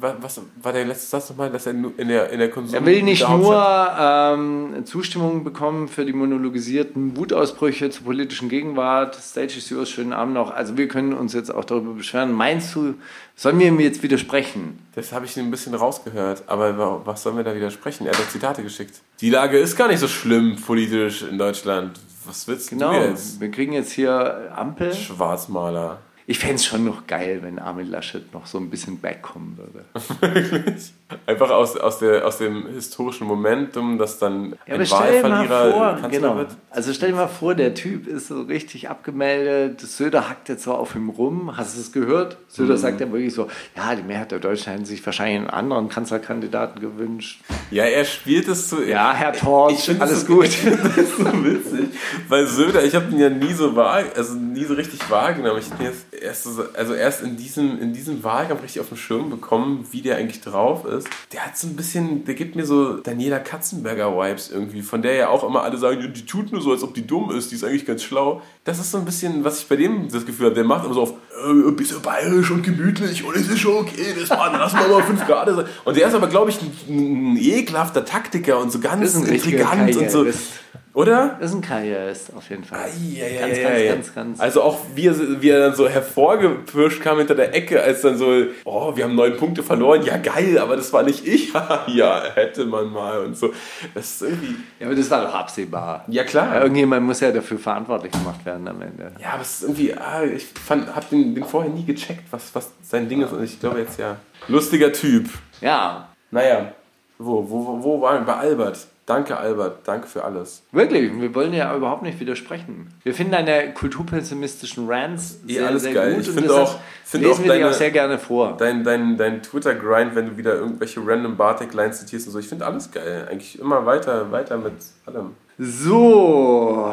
wa- was war der letzte Satz nochmal, dass er in der, in der Konsum... Er will nicht nur ähm, Zustimmung bekommen für die monologisierten Wutausbrüche zur politischen Gegenwart. Stage is yours, schönen Abend noch. Also wir können uns jetzt auch darüber beschweren. Meinst du, sollen wir mir jetzt widersprechen? Das habe ich ein bisschen rausgehört, aber wa- was sollen wir da widersprechen? Er hat doch Zitate geschickt. Die Lage ist gar nicht so schlimm politisch in Deutschland. Was willst Genau, du jetzt? wir kriegen jetzt hier Ampel. Schwarzmaler. Ich fände es schon noch geil, wenn Armin Laschet noch so ein bisschen backkommen würde. Einfach aus, aus, der, aus dem historischen Momentum, dass dann Ja, ein Wahlverlierer vor, Kanzler genau. wird. Also stell dir mal vor, der Typ ist so richtig abgemeldet. Söder hackt jetzt so auf ihm rum. Hast du es gehört? Söder Mhm. sagt ja wirklich so, ja, die Mehrheit der Deutschen hätten sich wahrscheinlich einen anderen Kanzlerkandidaten gewünscht. Ja, er spielt es zu. Ja, Herr Torsch, alles das gut. Ich das so witzig. Weil Söder, ich habe ihn ja nie so wahr, also nie so richtig wahrgenommen. Ich habe ihn jetzt erst so, also erst in diesem, in diesem Wahlkampf richtig auf den Schirm bekommen, wie der eigentlich drauf ist. Der hat so ein bisschen, der gibt mir so Daniela Katzenberger Vibes irgendwie, von der ja auch immer alle sagen, die tut nur so, als ob die dumm ist, die ist eigentlich ganz schlau. Das ist so ein bisschen, was ich bei dem das Gefühl habe. Der macht immer so auf, äh, bist du bayerisch und gemütlich und es ist schon okay, das war, lass mal mal fünf Grad sein. Und der ist aber, glaube ich, ein, ein ekelhafter Taktiker und so ganz intrigant und so. Oder? Das ist ein Karrierist auf jeden Fall. Eieieiei. Ganz, ganz, ganz, ganz. Also auch wie er, wie er dann so hervorgepirscht kam hinter der Ecke, als dann so, oh, wir haben neun Punkte verloren, ja geil, aber das war nicht ich. ja, hätte man mal und so. Das ist irgendwie, Ja, aber das war doch absehbar. ja klar. Ja, irgendjemand muss ja dafür verantwortlich gemacht werden am Ende. Ja, aber es ist irgendwie, ah, ich fand, hab den, den vorher nie gecheckt, was, was sein Ding ist und ich glaube jetzt ja. Lustiger Typ. Ja, Naja, wo, wo, wo- wo waren wir? Bei Albert. Danke, Albert. Danke für alles. Wirklich, wir wollen ja überhaupt nicht widersprechen. Wir finden deine kulturpessimistischen Rants Eh, sehr, alles sehr geil. gut Ich finde auch- lesen auch wir deine- auch sehr gerne vor. Dein, dein, dein Twitter-Grind, wenn du wieder irgendwelche random Bartek-Lines zitierst und so, ich finde alles geil. Eigentlich immer weiter, weiter mit allem. So,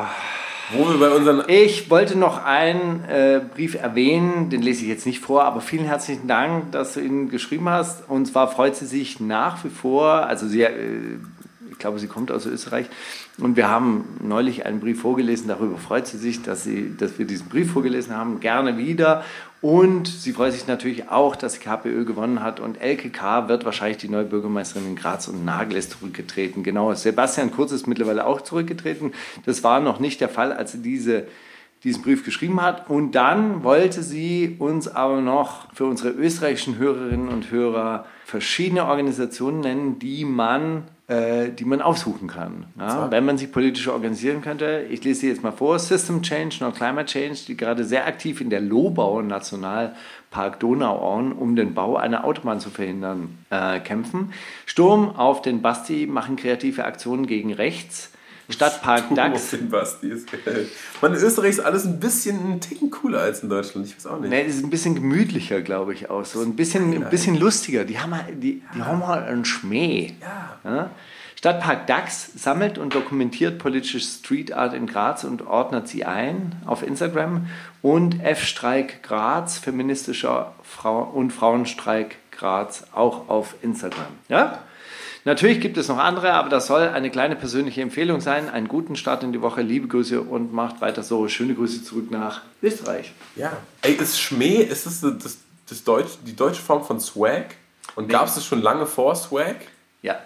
Wo wir bei unseren. ich wollte noch einen äh, Brief erwähnen, den lese ich jetzt nicht vor, aber vielen herzlichen Dank, dass du ihn geschrieben hast. Und zwar freut sie sich nach wie vor, also sie, äh, ich glaube, sie kommt aus Österreich. Und wir haben neulich einen Brief vorgelesen. Darüber freut sie sich, dass, sie, dass wir diesen Brief vorgelesen haben. Gerne wieder. Und sie freut sich natürlich auch, dass die KPÖ gewonnen hat. Und Elke K. wird wahrscheinlich die neue Bürgermeisterin in Graz und Nagel ist zurückgetreten. Genau, Sebastian Kurz ist mittlerweile auch zurückgetreten. Das war noch nicht der Fall, als sie diese diesen Brief geschrieben hat. Und dann wollte sie uns aber noch für unsere österreichischen Hörerinnen und Hörer verschiedene Organisationen nennen, die man, die man aufsuchen kann. Ja? Wenn man sich politisch organisieren könnte. Ich lese sie jetzt mal vor. System Change, No Climate Change, die gerade sehr aktiv in der Lobau Nationalpark Donauauen, um den Bau einer Autobahn zu verhindern, äh, kämpfen. Sturm auf den Basti machen kreative Aktionen gegen rechts. Stadtpark Dax. Man, in Österreich ist alles ein bisschen einen Ticken cooler als in Deutschland. Ich weiß auch nicht. Nee, es ist ein bisschen gemütlicher, glaube ich, auch. So ein bisschen, ein bisschen lustiger. Die haben, halt- die, die haben halt einen Schmäh. Ja? Stadtpark Dax sammelt und dokumentiert politische Street Art in Graz und ordnet sie ein auf Instagram. Und F-Streik Graz, feministischer Frau und Frauenstreik Graz, auch auf Instagram. Ja? Natürlich gibt es noch andere, aber das soll eine kleine persönliche Empfehlung sein. Einen guten Start in die Woche, liebe Grüße und macht weiter so. Schöne Grüße zurück nach Österreich. Ja. Ey, ist Schmäh, ist das, das, das Deutsch, die deutsche Form von Swag? Und gab es das schon lange vor Swag? Ja.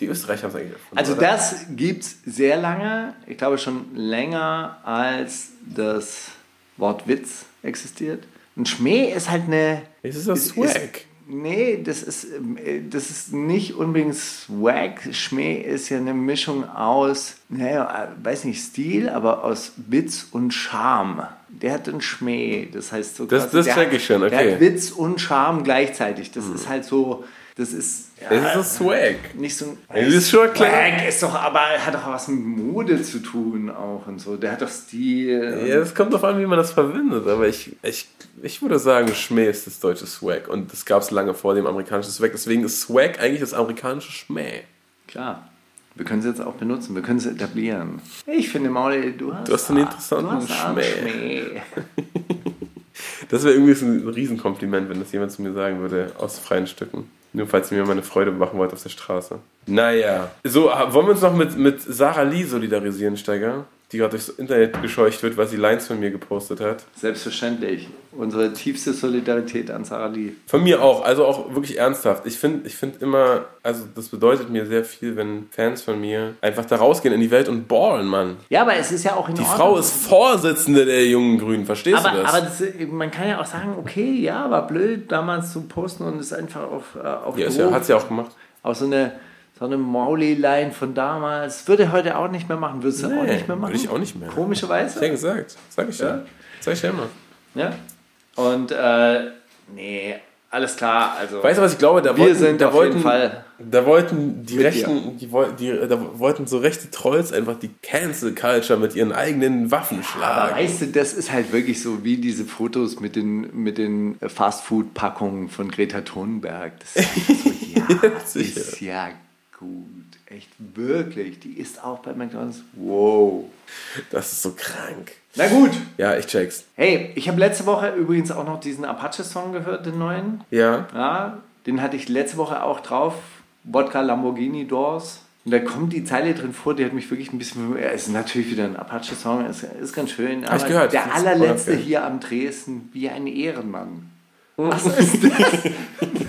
Die Österreicher haben es eigentlich erfunden. Also oder? das gibt es sehr lange. Ich glaube schon länger als das Wort Witz existiert. Und Schmäh ist halt eine... Es ist das Swag. Nee, das ist, äh, das ist nicht unbedingt Swag. Schmäh ist ja eine Mischung aus, naja, äh, weiß nicht, Stil, aber aus Witz und Charme. Der hat einen Schmäh. Das heißt so... Das- quasi, das der check ich schon, Der okay. hat Witz und Charme gleichzeitig. Das ist halt so... Das ist... Es ist das Swag. nicht so ein. Es ist schon klar. Swag ist doch, aber hat doch was mit Mode zu tun auch und so. Der hat doch Stil. Ja, es kommt darauf an, wie man das verwendet, aber ich, ich, ich würde sagen, Schmäh ist das deutsche Swag und das gab es lange vor dem amerikanischen Swag. Deswegen ist Swag eigentlich das amerikanische Schmäh. Klar. Wir können es jetzt auch benutzen, wir können es etablieren. Ich finde, Mauli, du hast, Du hast einen interessanten du hast einen Schmäh. Schmäh. Das wäre irgendwie so ein Riesenkompliment, wenn das jemand zu mir sagen würde, aus freien Stücken. Nur falls ihr mir meine Freude machen wollt auf der Straße. Naja. So, ah, wollen wir uns noch mit, mit Sarah Lee solidarisieren, Steiger? Die gerade durchs Internet gescheucht wird, weil sie Lines von mir gepostet hat. Selbstverständlich. Unsere tiefste Solidarität an Sarah Lee. Von mir auch, also auch wirklich ernsthaft. Ich finde ich find immer, also das bedeutet mir sehr viel, wenn Fans von mir einfach da rausgehen in die Welt und ballen, Mann. Ja, aber es ist ja auch in Die Ordnung. Frau ist Vorsitzende der jungen Grünen, verstehst aber, du das? aber das, man kann ja auch sagen, okay, ja, war blöd damals zu posten und es einfach auf, äh, auf ja, ja, hat sie auch gemacht. Auch so eine, so eine Mauli-Line von damals. Würde er heute auch nicht mehr machen. Würdest du auch Nee, nicht mehr machen? würde ich auch nicht mehr. Komischerweise. Ja gesagt. Sag ich ja. Ja. Sag ich ja immer. Ja. Und, äh, nee, alles klar. Also, Weißt du, was ich glaube? Da Wir wollten, sind da auf wollten, jeden Fall Da wollten die Rechten, die, die, da wollten so rechte Trolls einfach die Cancel Culture mit ihren eigenen Waffen aber schlagen. weißt du, das ist halt wirklich so wie diese Fotos mit den, mit den Fastfood-Packungen von Greta Thunberg. Das ist so, ja, sicher. ist ja gut. Echt, wirklich. Die ist auch bei McDonalds. Wow. Das ist so krank. Na gut. Ja, ich check's. Hey, ich habe letzte Woche übrigens auch noch diesen Apache-Song gehört, den neuen. Ja. Ja, den hatte ich letzte Woche auch drauf. Wodka Lamborghini Doors. Und da kommt die Zeile drin vor, die hat mich wirklich ein bisschen. Es ist natürlich wieder ein Apache-Song, ist, ist ganz schön. Aber ich gehört. der allerletzte hier am Dresden, wie ein Ehrenmann. Was ist das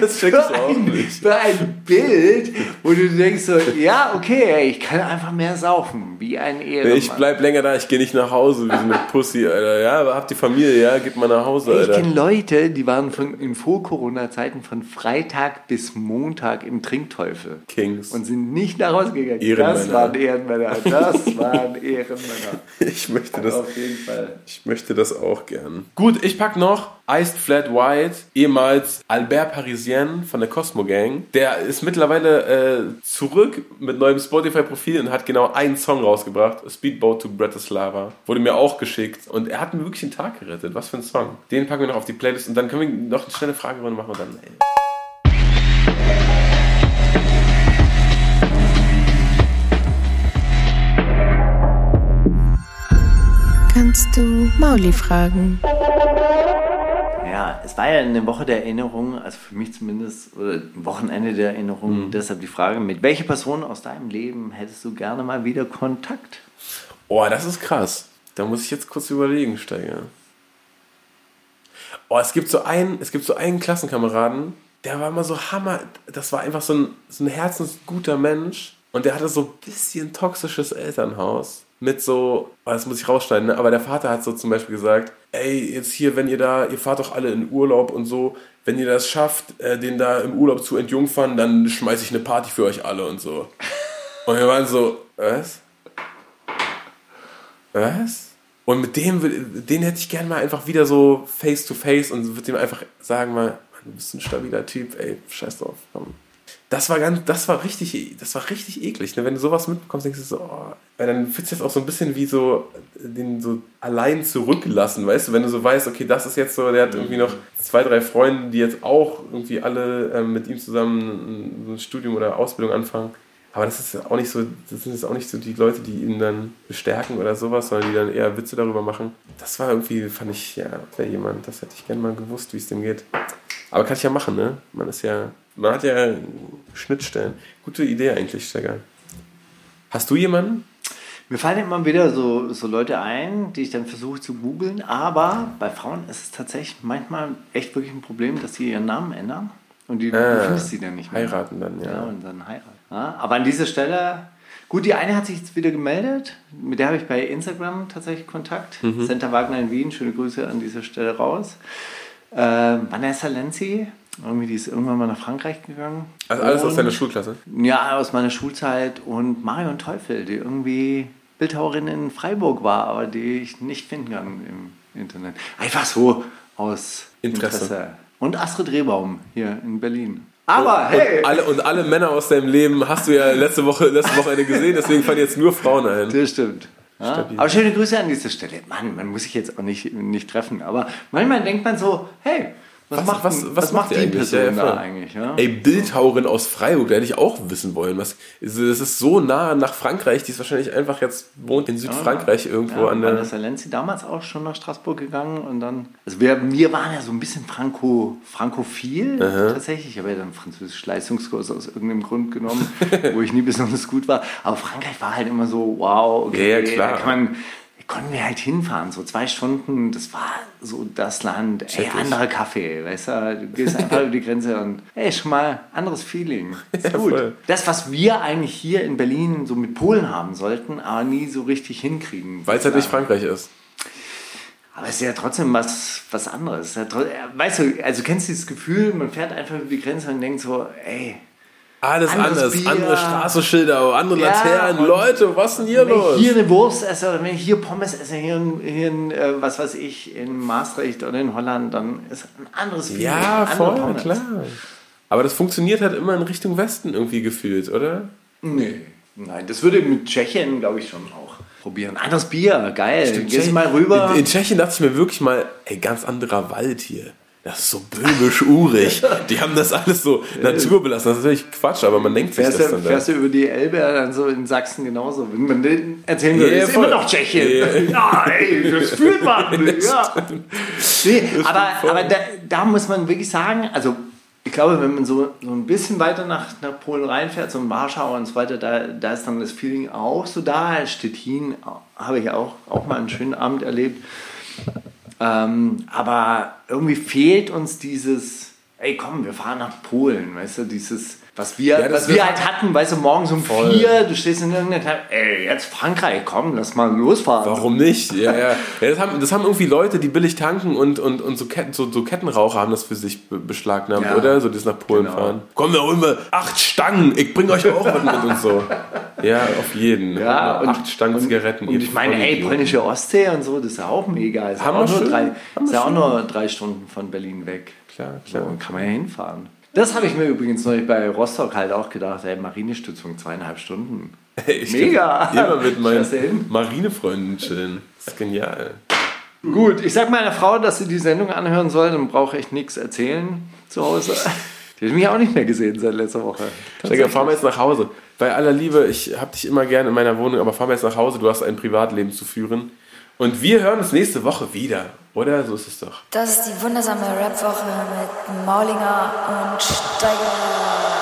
Das check ich auch für ein, nicht. für ein Bild, wo du denkst so, ja, okay, ey, ich kann einfach mehr saufen, wie ein Ehrenmann. Ich bleib länger da, ich gehe nicht nach Hause, wie so eine Pussy, Alter. Ja, aber habt die Familie, ja, geht mal nach Hause, Ich Alter. kenne Leute, die waren von, in Vor-Corona-Zeiten von Freitag bis Montag im Trinkteufel. Kings. Und sind nicht nach Hause gegangen. Ehrenmänner. Das waren Ehrenmänner. Das waren Ehrenmänner. Ich möchte das, Auf jeden Fall. ich möchte das auch gern. Gut, ich pack noch Iced Flat White, ehemals Albert Parisien von der Cosmo Gang. Der ist mittlerweile äh, zurück mit neuem Spotify-Profil und hat genau einen Song rausgebracht. Speedboat to Bratislava. Wurde mir auch geschickt. Und er hat mir wirklich einen Tag gerettet. Was für ein Song. Den packen wir noch auf die Playlist und dann können wir noch eine schnelle Fragerunde machen und dann. Ey. Kannst du Mauli fragen? Es war ja eine Woche der Erinnerung, also für mich zumindest, oder ein Wochenende der Erinnerung. Deshalb die Frage, mit welcher Person aus deinem Leben hättest du gerne mal wieder Kontakt? Oh, das ist krass. Da muss ich jetzt kurz überlegen, Steiger. Oh, es gibt so einen, es gibt so einen Klassenkameraden, der war immer so Hammer. Das war einfach so ein, so ein herzensguter Mensch. Und der hatte so ein bisschen toxisches Elternhaus. Mit so, oh, das muss ich rausschneiden, ne? aber der Vater hat so zum Beispiel gesagt, ey, jetzt hier, wenn ihr da, ihr fahrt doch alle in Urlaub und so, wenn ihr das schafft, äh, den da im Urlaub zu entjungfern, dann schmeiße ich eine Party für euch alle und so. Und wir waren so, was? Was? Und mit dem, den hätte ich gern mal einfach wieder so face to face und würde ihm einfach sagen mal, du bist ein stabiler Typ, ey, scheiß drauf. Komm. Das war ganz, das war richtig, das war richtig eklig. Ne? Wenn du sowas mitbekommst, denkst du so, oh, weil dann fühlt sich das auch so ein bisschen wie so den so allein zurücklassen, weißt du, wenn du so weißt, okay, das ist jetzt so, der hat irgendwie noch zwei, drei Freunde, die jetzt auch irgendwie alle ähm, mit ihm zusammen ein, Studium oder Ausbildung anfangen. Aber das ist auch nicht so, das sind jetzt auch nicht so die Leute, die ihn dann bestärken oder sowas, sondern die dann eher Witze darüber machen. Das war irgendwie, fand ich, ja, wäre jemand, das hätte ich gerne mal gewusst, wie es dem geht. Aber kann ich ja machen, ne? Man ist ja, man hat ja Schnittstellen. Gute Idee eigentlich, Steiger. Hast du jemanden? Mir fallen immer wieder so, so Leute ein, die ich dann versuche zu googeln, aber bei Frauen ist es tatsächlich manchmal echt wirklich ein Problem, dass sie ihren Namen ändern und die, Ah, findest sie dann nicht mehr. heiraten dann, ja. Ja, und dann heiraten. Ja, aber an dieser Stelle, gut, die eine hat sich jetzt wieder gemeldet, mit der habe ich bei Instagram tatsächlich Kontakt. Mhm. Center Wagner in Wien, schöne Grüße an dieser Stelle raus. Äh, Vanessa Lenzi, irgendwie, die ist irgendwann mal nach Frankreich gegangen. Also alles aus Und- deiner Schulklasse? ja, aus meiner Schulzeit und Marion Teufel, die irgendwie Bildhauerin in Freiburg war, aber die ich nicht finden kann im Internet. Einfach so aus Interesse. Interesse. Und Astrid Rehbaum hier in Berlin. Aber hey! Und alle, und alle Männer aus deinem Leben hast du ja letzte Woche, letzte Wochenende gesehen, deswegen fallen jetzt nur Frauen ein. Das stimmt. Ja? Aber schöne Grüße an dieser Stelle. Mann, man muss sich jetzt auch nicht, nicht treffen. Aber manchmal denkt man so, hey, was, macht, was- was, was macht die die eigentlich? Person Ja, ja, da eigentlich? Ja? Ey, Bildhauerin aus Freiburg, da hätte ich auch wissen wollen. Was, das ist so nah nach Frankreich, die ist wahrscheinlich einfach jetzt, wohnt in Südfrankreich irgendwo Ja, an der. Vanessa Lenzi damals auch schon nach Straßburg gegangen und dann, also wir, wir waren ja so ein bisschen Franco, frankophil tatsächlich. Ich habe ja dann französisch Leistungskurs aus irgendeinem Grund genommen, wo ich nie besonders gut war. Aber Frankreich war halt immer so, wow, okay, Ja, ja, klar. da kann man, konnten wir halt hinfahren, so zwei Stunden, das war so das Land, ey, anderer Kaffee, weißt du, du gehst einfach über die Grenze und ey, schon mal anderes Feeling. Ist Ja, gut. voll. Das, was wir eigentlich hier in Berlin so mit Polen haben sollten, aber nie so richtig hinkriegen. Weil es halt nicht Frankreich ist. Aber es ist ja trotzdem was, was anderes. Ja, äh, weißt du, also kennst du dieses Gefühl, man fährt einfach über die Grenze und denkt so, ey, Alles Anderes anders. Bier. Andere Straßenschilder, andere Ja, Laternen. Leute, was ist denn hier wenn los? ich hier eine Wurst esse oder wenn ich hier Pommes esse, hier in, hier in äh, was weiß ich, in Maastricht oder in Holland, dann ist ein anderes Feeling, ja, voll, Pommes. klar. Aber das funktioniert halt immer in Richtung Westen irgendwie gefühlt, oder? Nee, nein, das würde mit Tschechien, glaube ich, schon auch probieren. Anderes Bier, geil. Gehst du mal rüber. In, in Tschechien dachte ich mir wirklich mal, ey, ganz anderer Wald hier. Das ist so böhmisch-urig. Die haben das alles so naturbelassen. Das ist natürlich Quatsch, aber man denkt sich Fährst das dann. da. fährst du über die Elbe, dann so in Sachsen genauso. Wenn man den erzählen würde, Ja, ist voll. immer noch Tschechien. Ja. Ja, ey, das fühlt man. ja. Nee, aber aber da, da muss man wirklich sagen, also ich glaube, wenn man so, so ein bisschen weiter nach, nach Polen reinfährt, so in Warschau und so weiter, da, da ist dann das Feeling auch so da. Stettin habe ich auch, auch mal einen schönen Abend erlebt. Ähm, aber irgendwie fehlt uns dieses, ey komm, wir fahren nach Polen, weißt du, dieses, was wir, Ja, was wir halt hatten, weißt du, morgens um Voll. vier, du stehst in irgendeiner Teil, ey, jetzt Frankreich, komm, lass mal losfahren. Warum nicht? Ja, ja. ja das, haben, das haben irgendwie Leute, die billig tanken und, und, und so, Ketten, so, so Kettenraucher haben das für sich be beschlagnahmt, Ja. oder? So, die das nach Polen Genau. fahren. Komm, wir holen wir acht Stangen. Ich bring euch auch was mit und so. Ja, auf jeden. Ja, und, acht Stangen und, Zigaretten. Und ich meine, ey, polnische Ostsee und so, das ist ja auch mega. Ist Haben auch, nur schön. drei, Haben ist ja auch nur drei Stunden von Berlin weg. Klar, So, klar. kann man ja hinfahren. Das habe ich mir übrigens neulich bei Rostock halt auch gedacht, ey, Marinestützung zweieinhalb Stunden. Ey, ich Mega. Immer mit meinen? Marinefreunden chillen. Das ist genial. Gut, ich sag meiner Frau, dass sie die Sendung anhören soll, dann brauche ich nichts erzählen zu Hause. Die hat mich auch nicht mehr gesehen seit letzter Woche. Steiger, fahren wir jetzt nach Hause. Bei aller Liebe, ich habe dich immer gerne in meiner Wohnung, aber fahren wir jetzt nach Hause. Du hast ein Privatleben zu führen. Und wir hören uns nächste Woche wieder. Oder? So ist es doch. Das ist die wundersame Rap-Woche mit Maulinger und Steiger.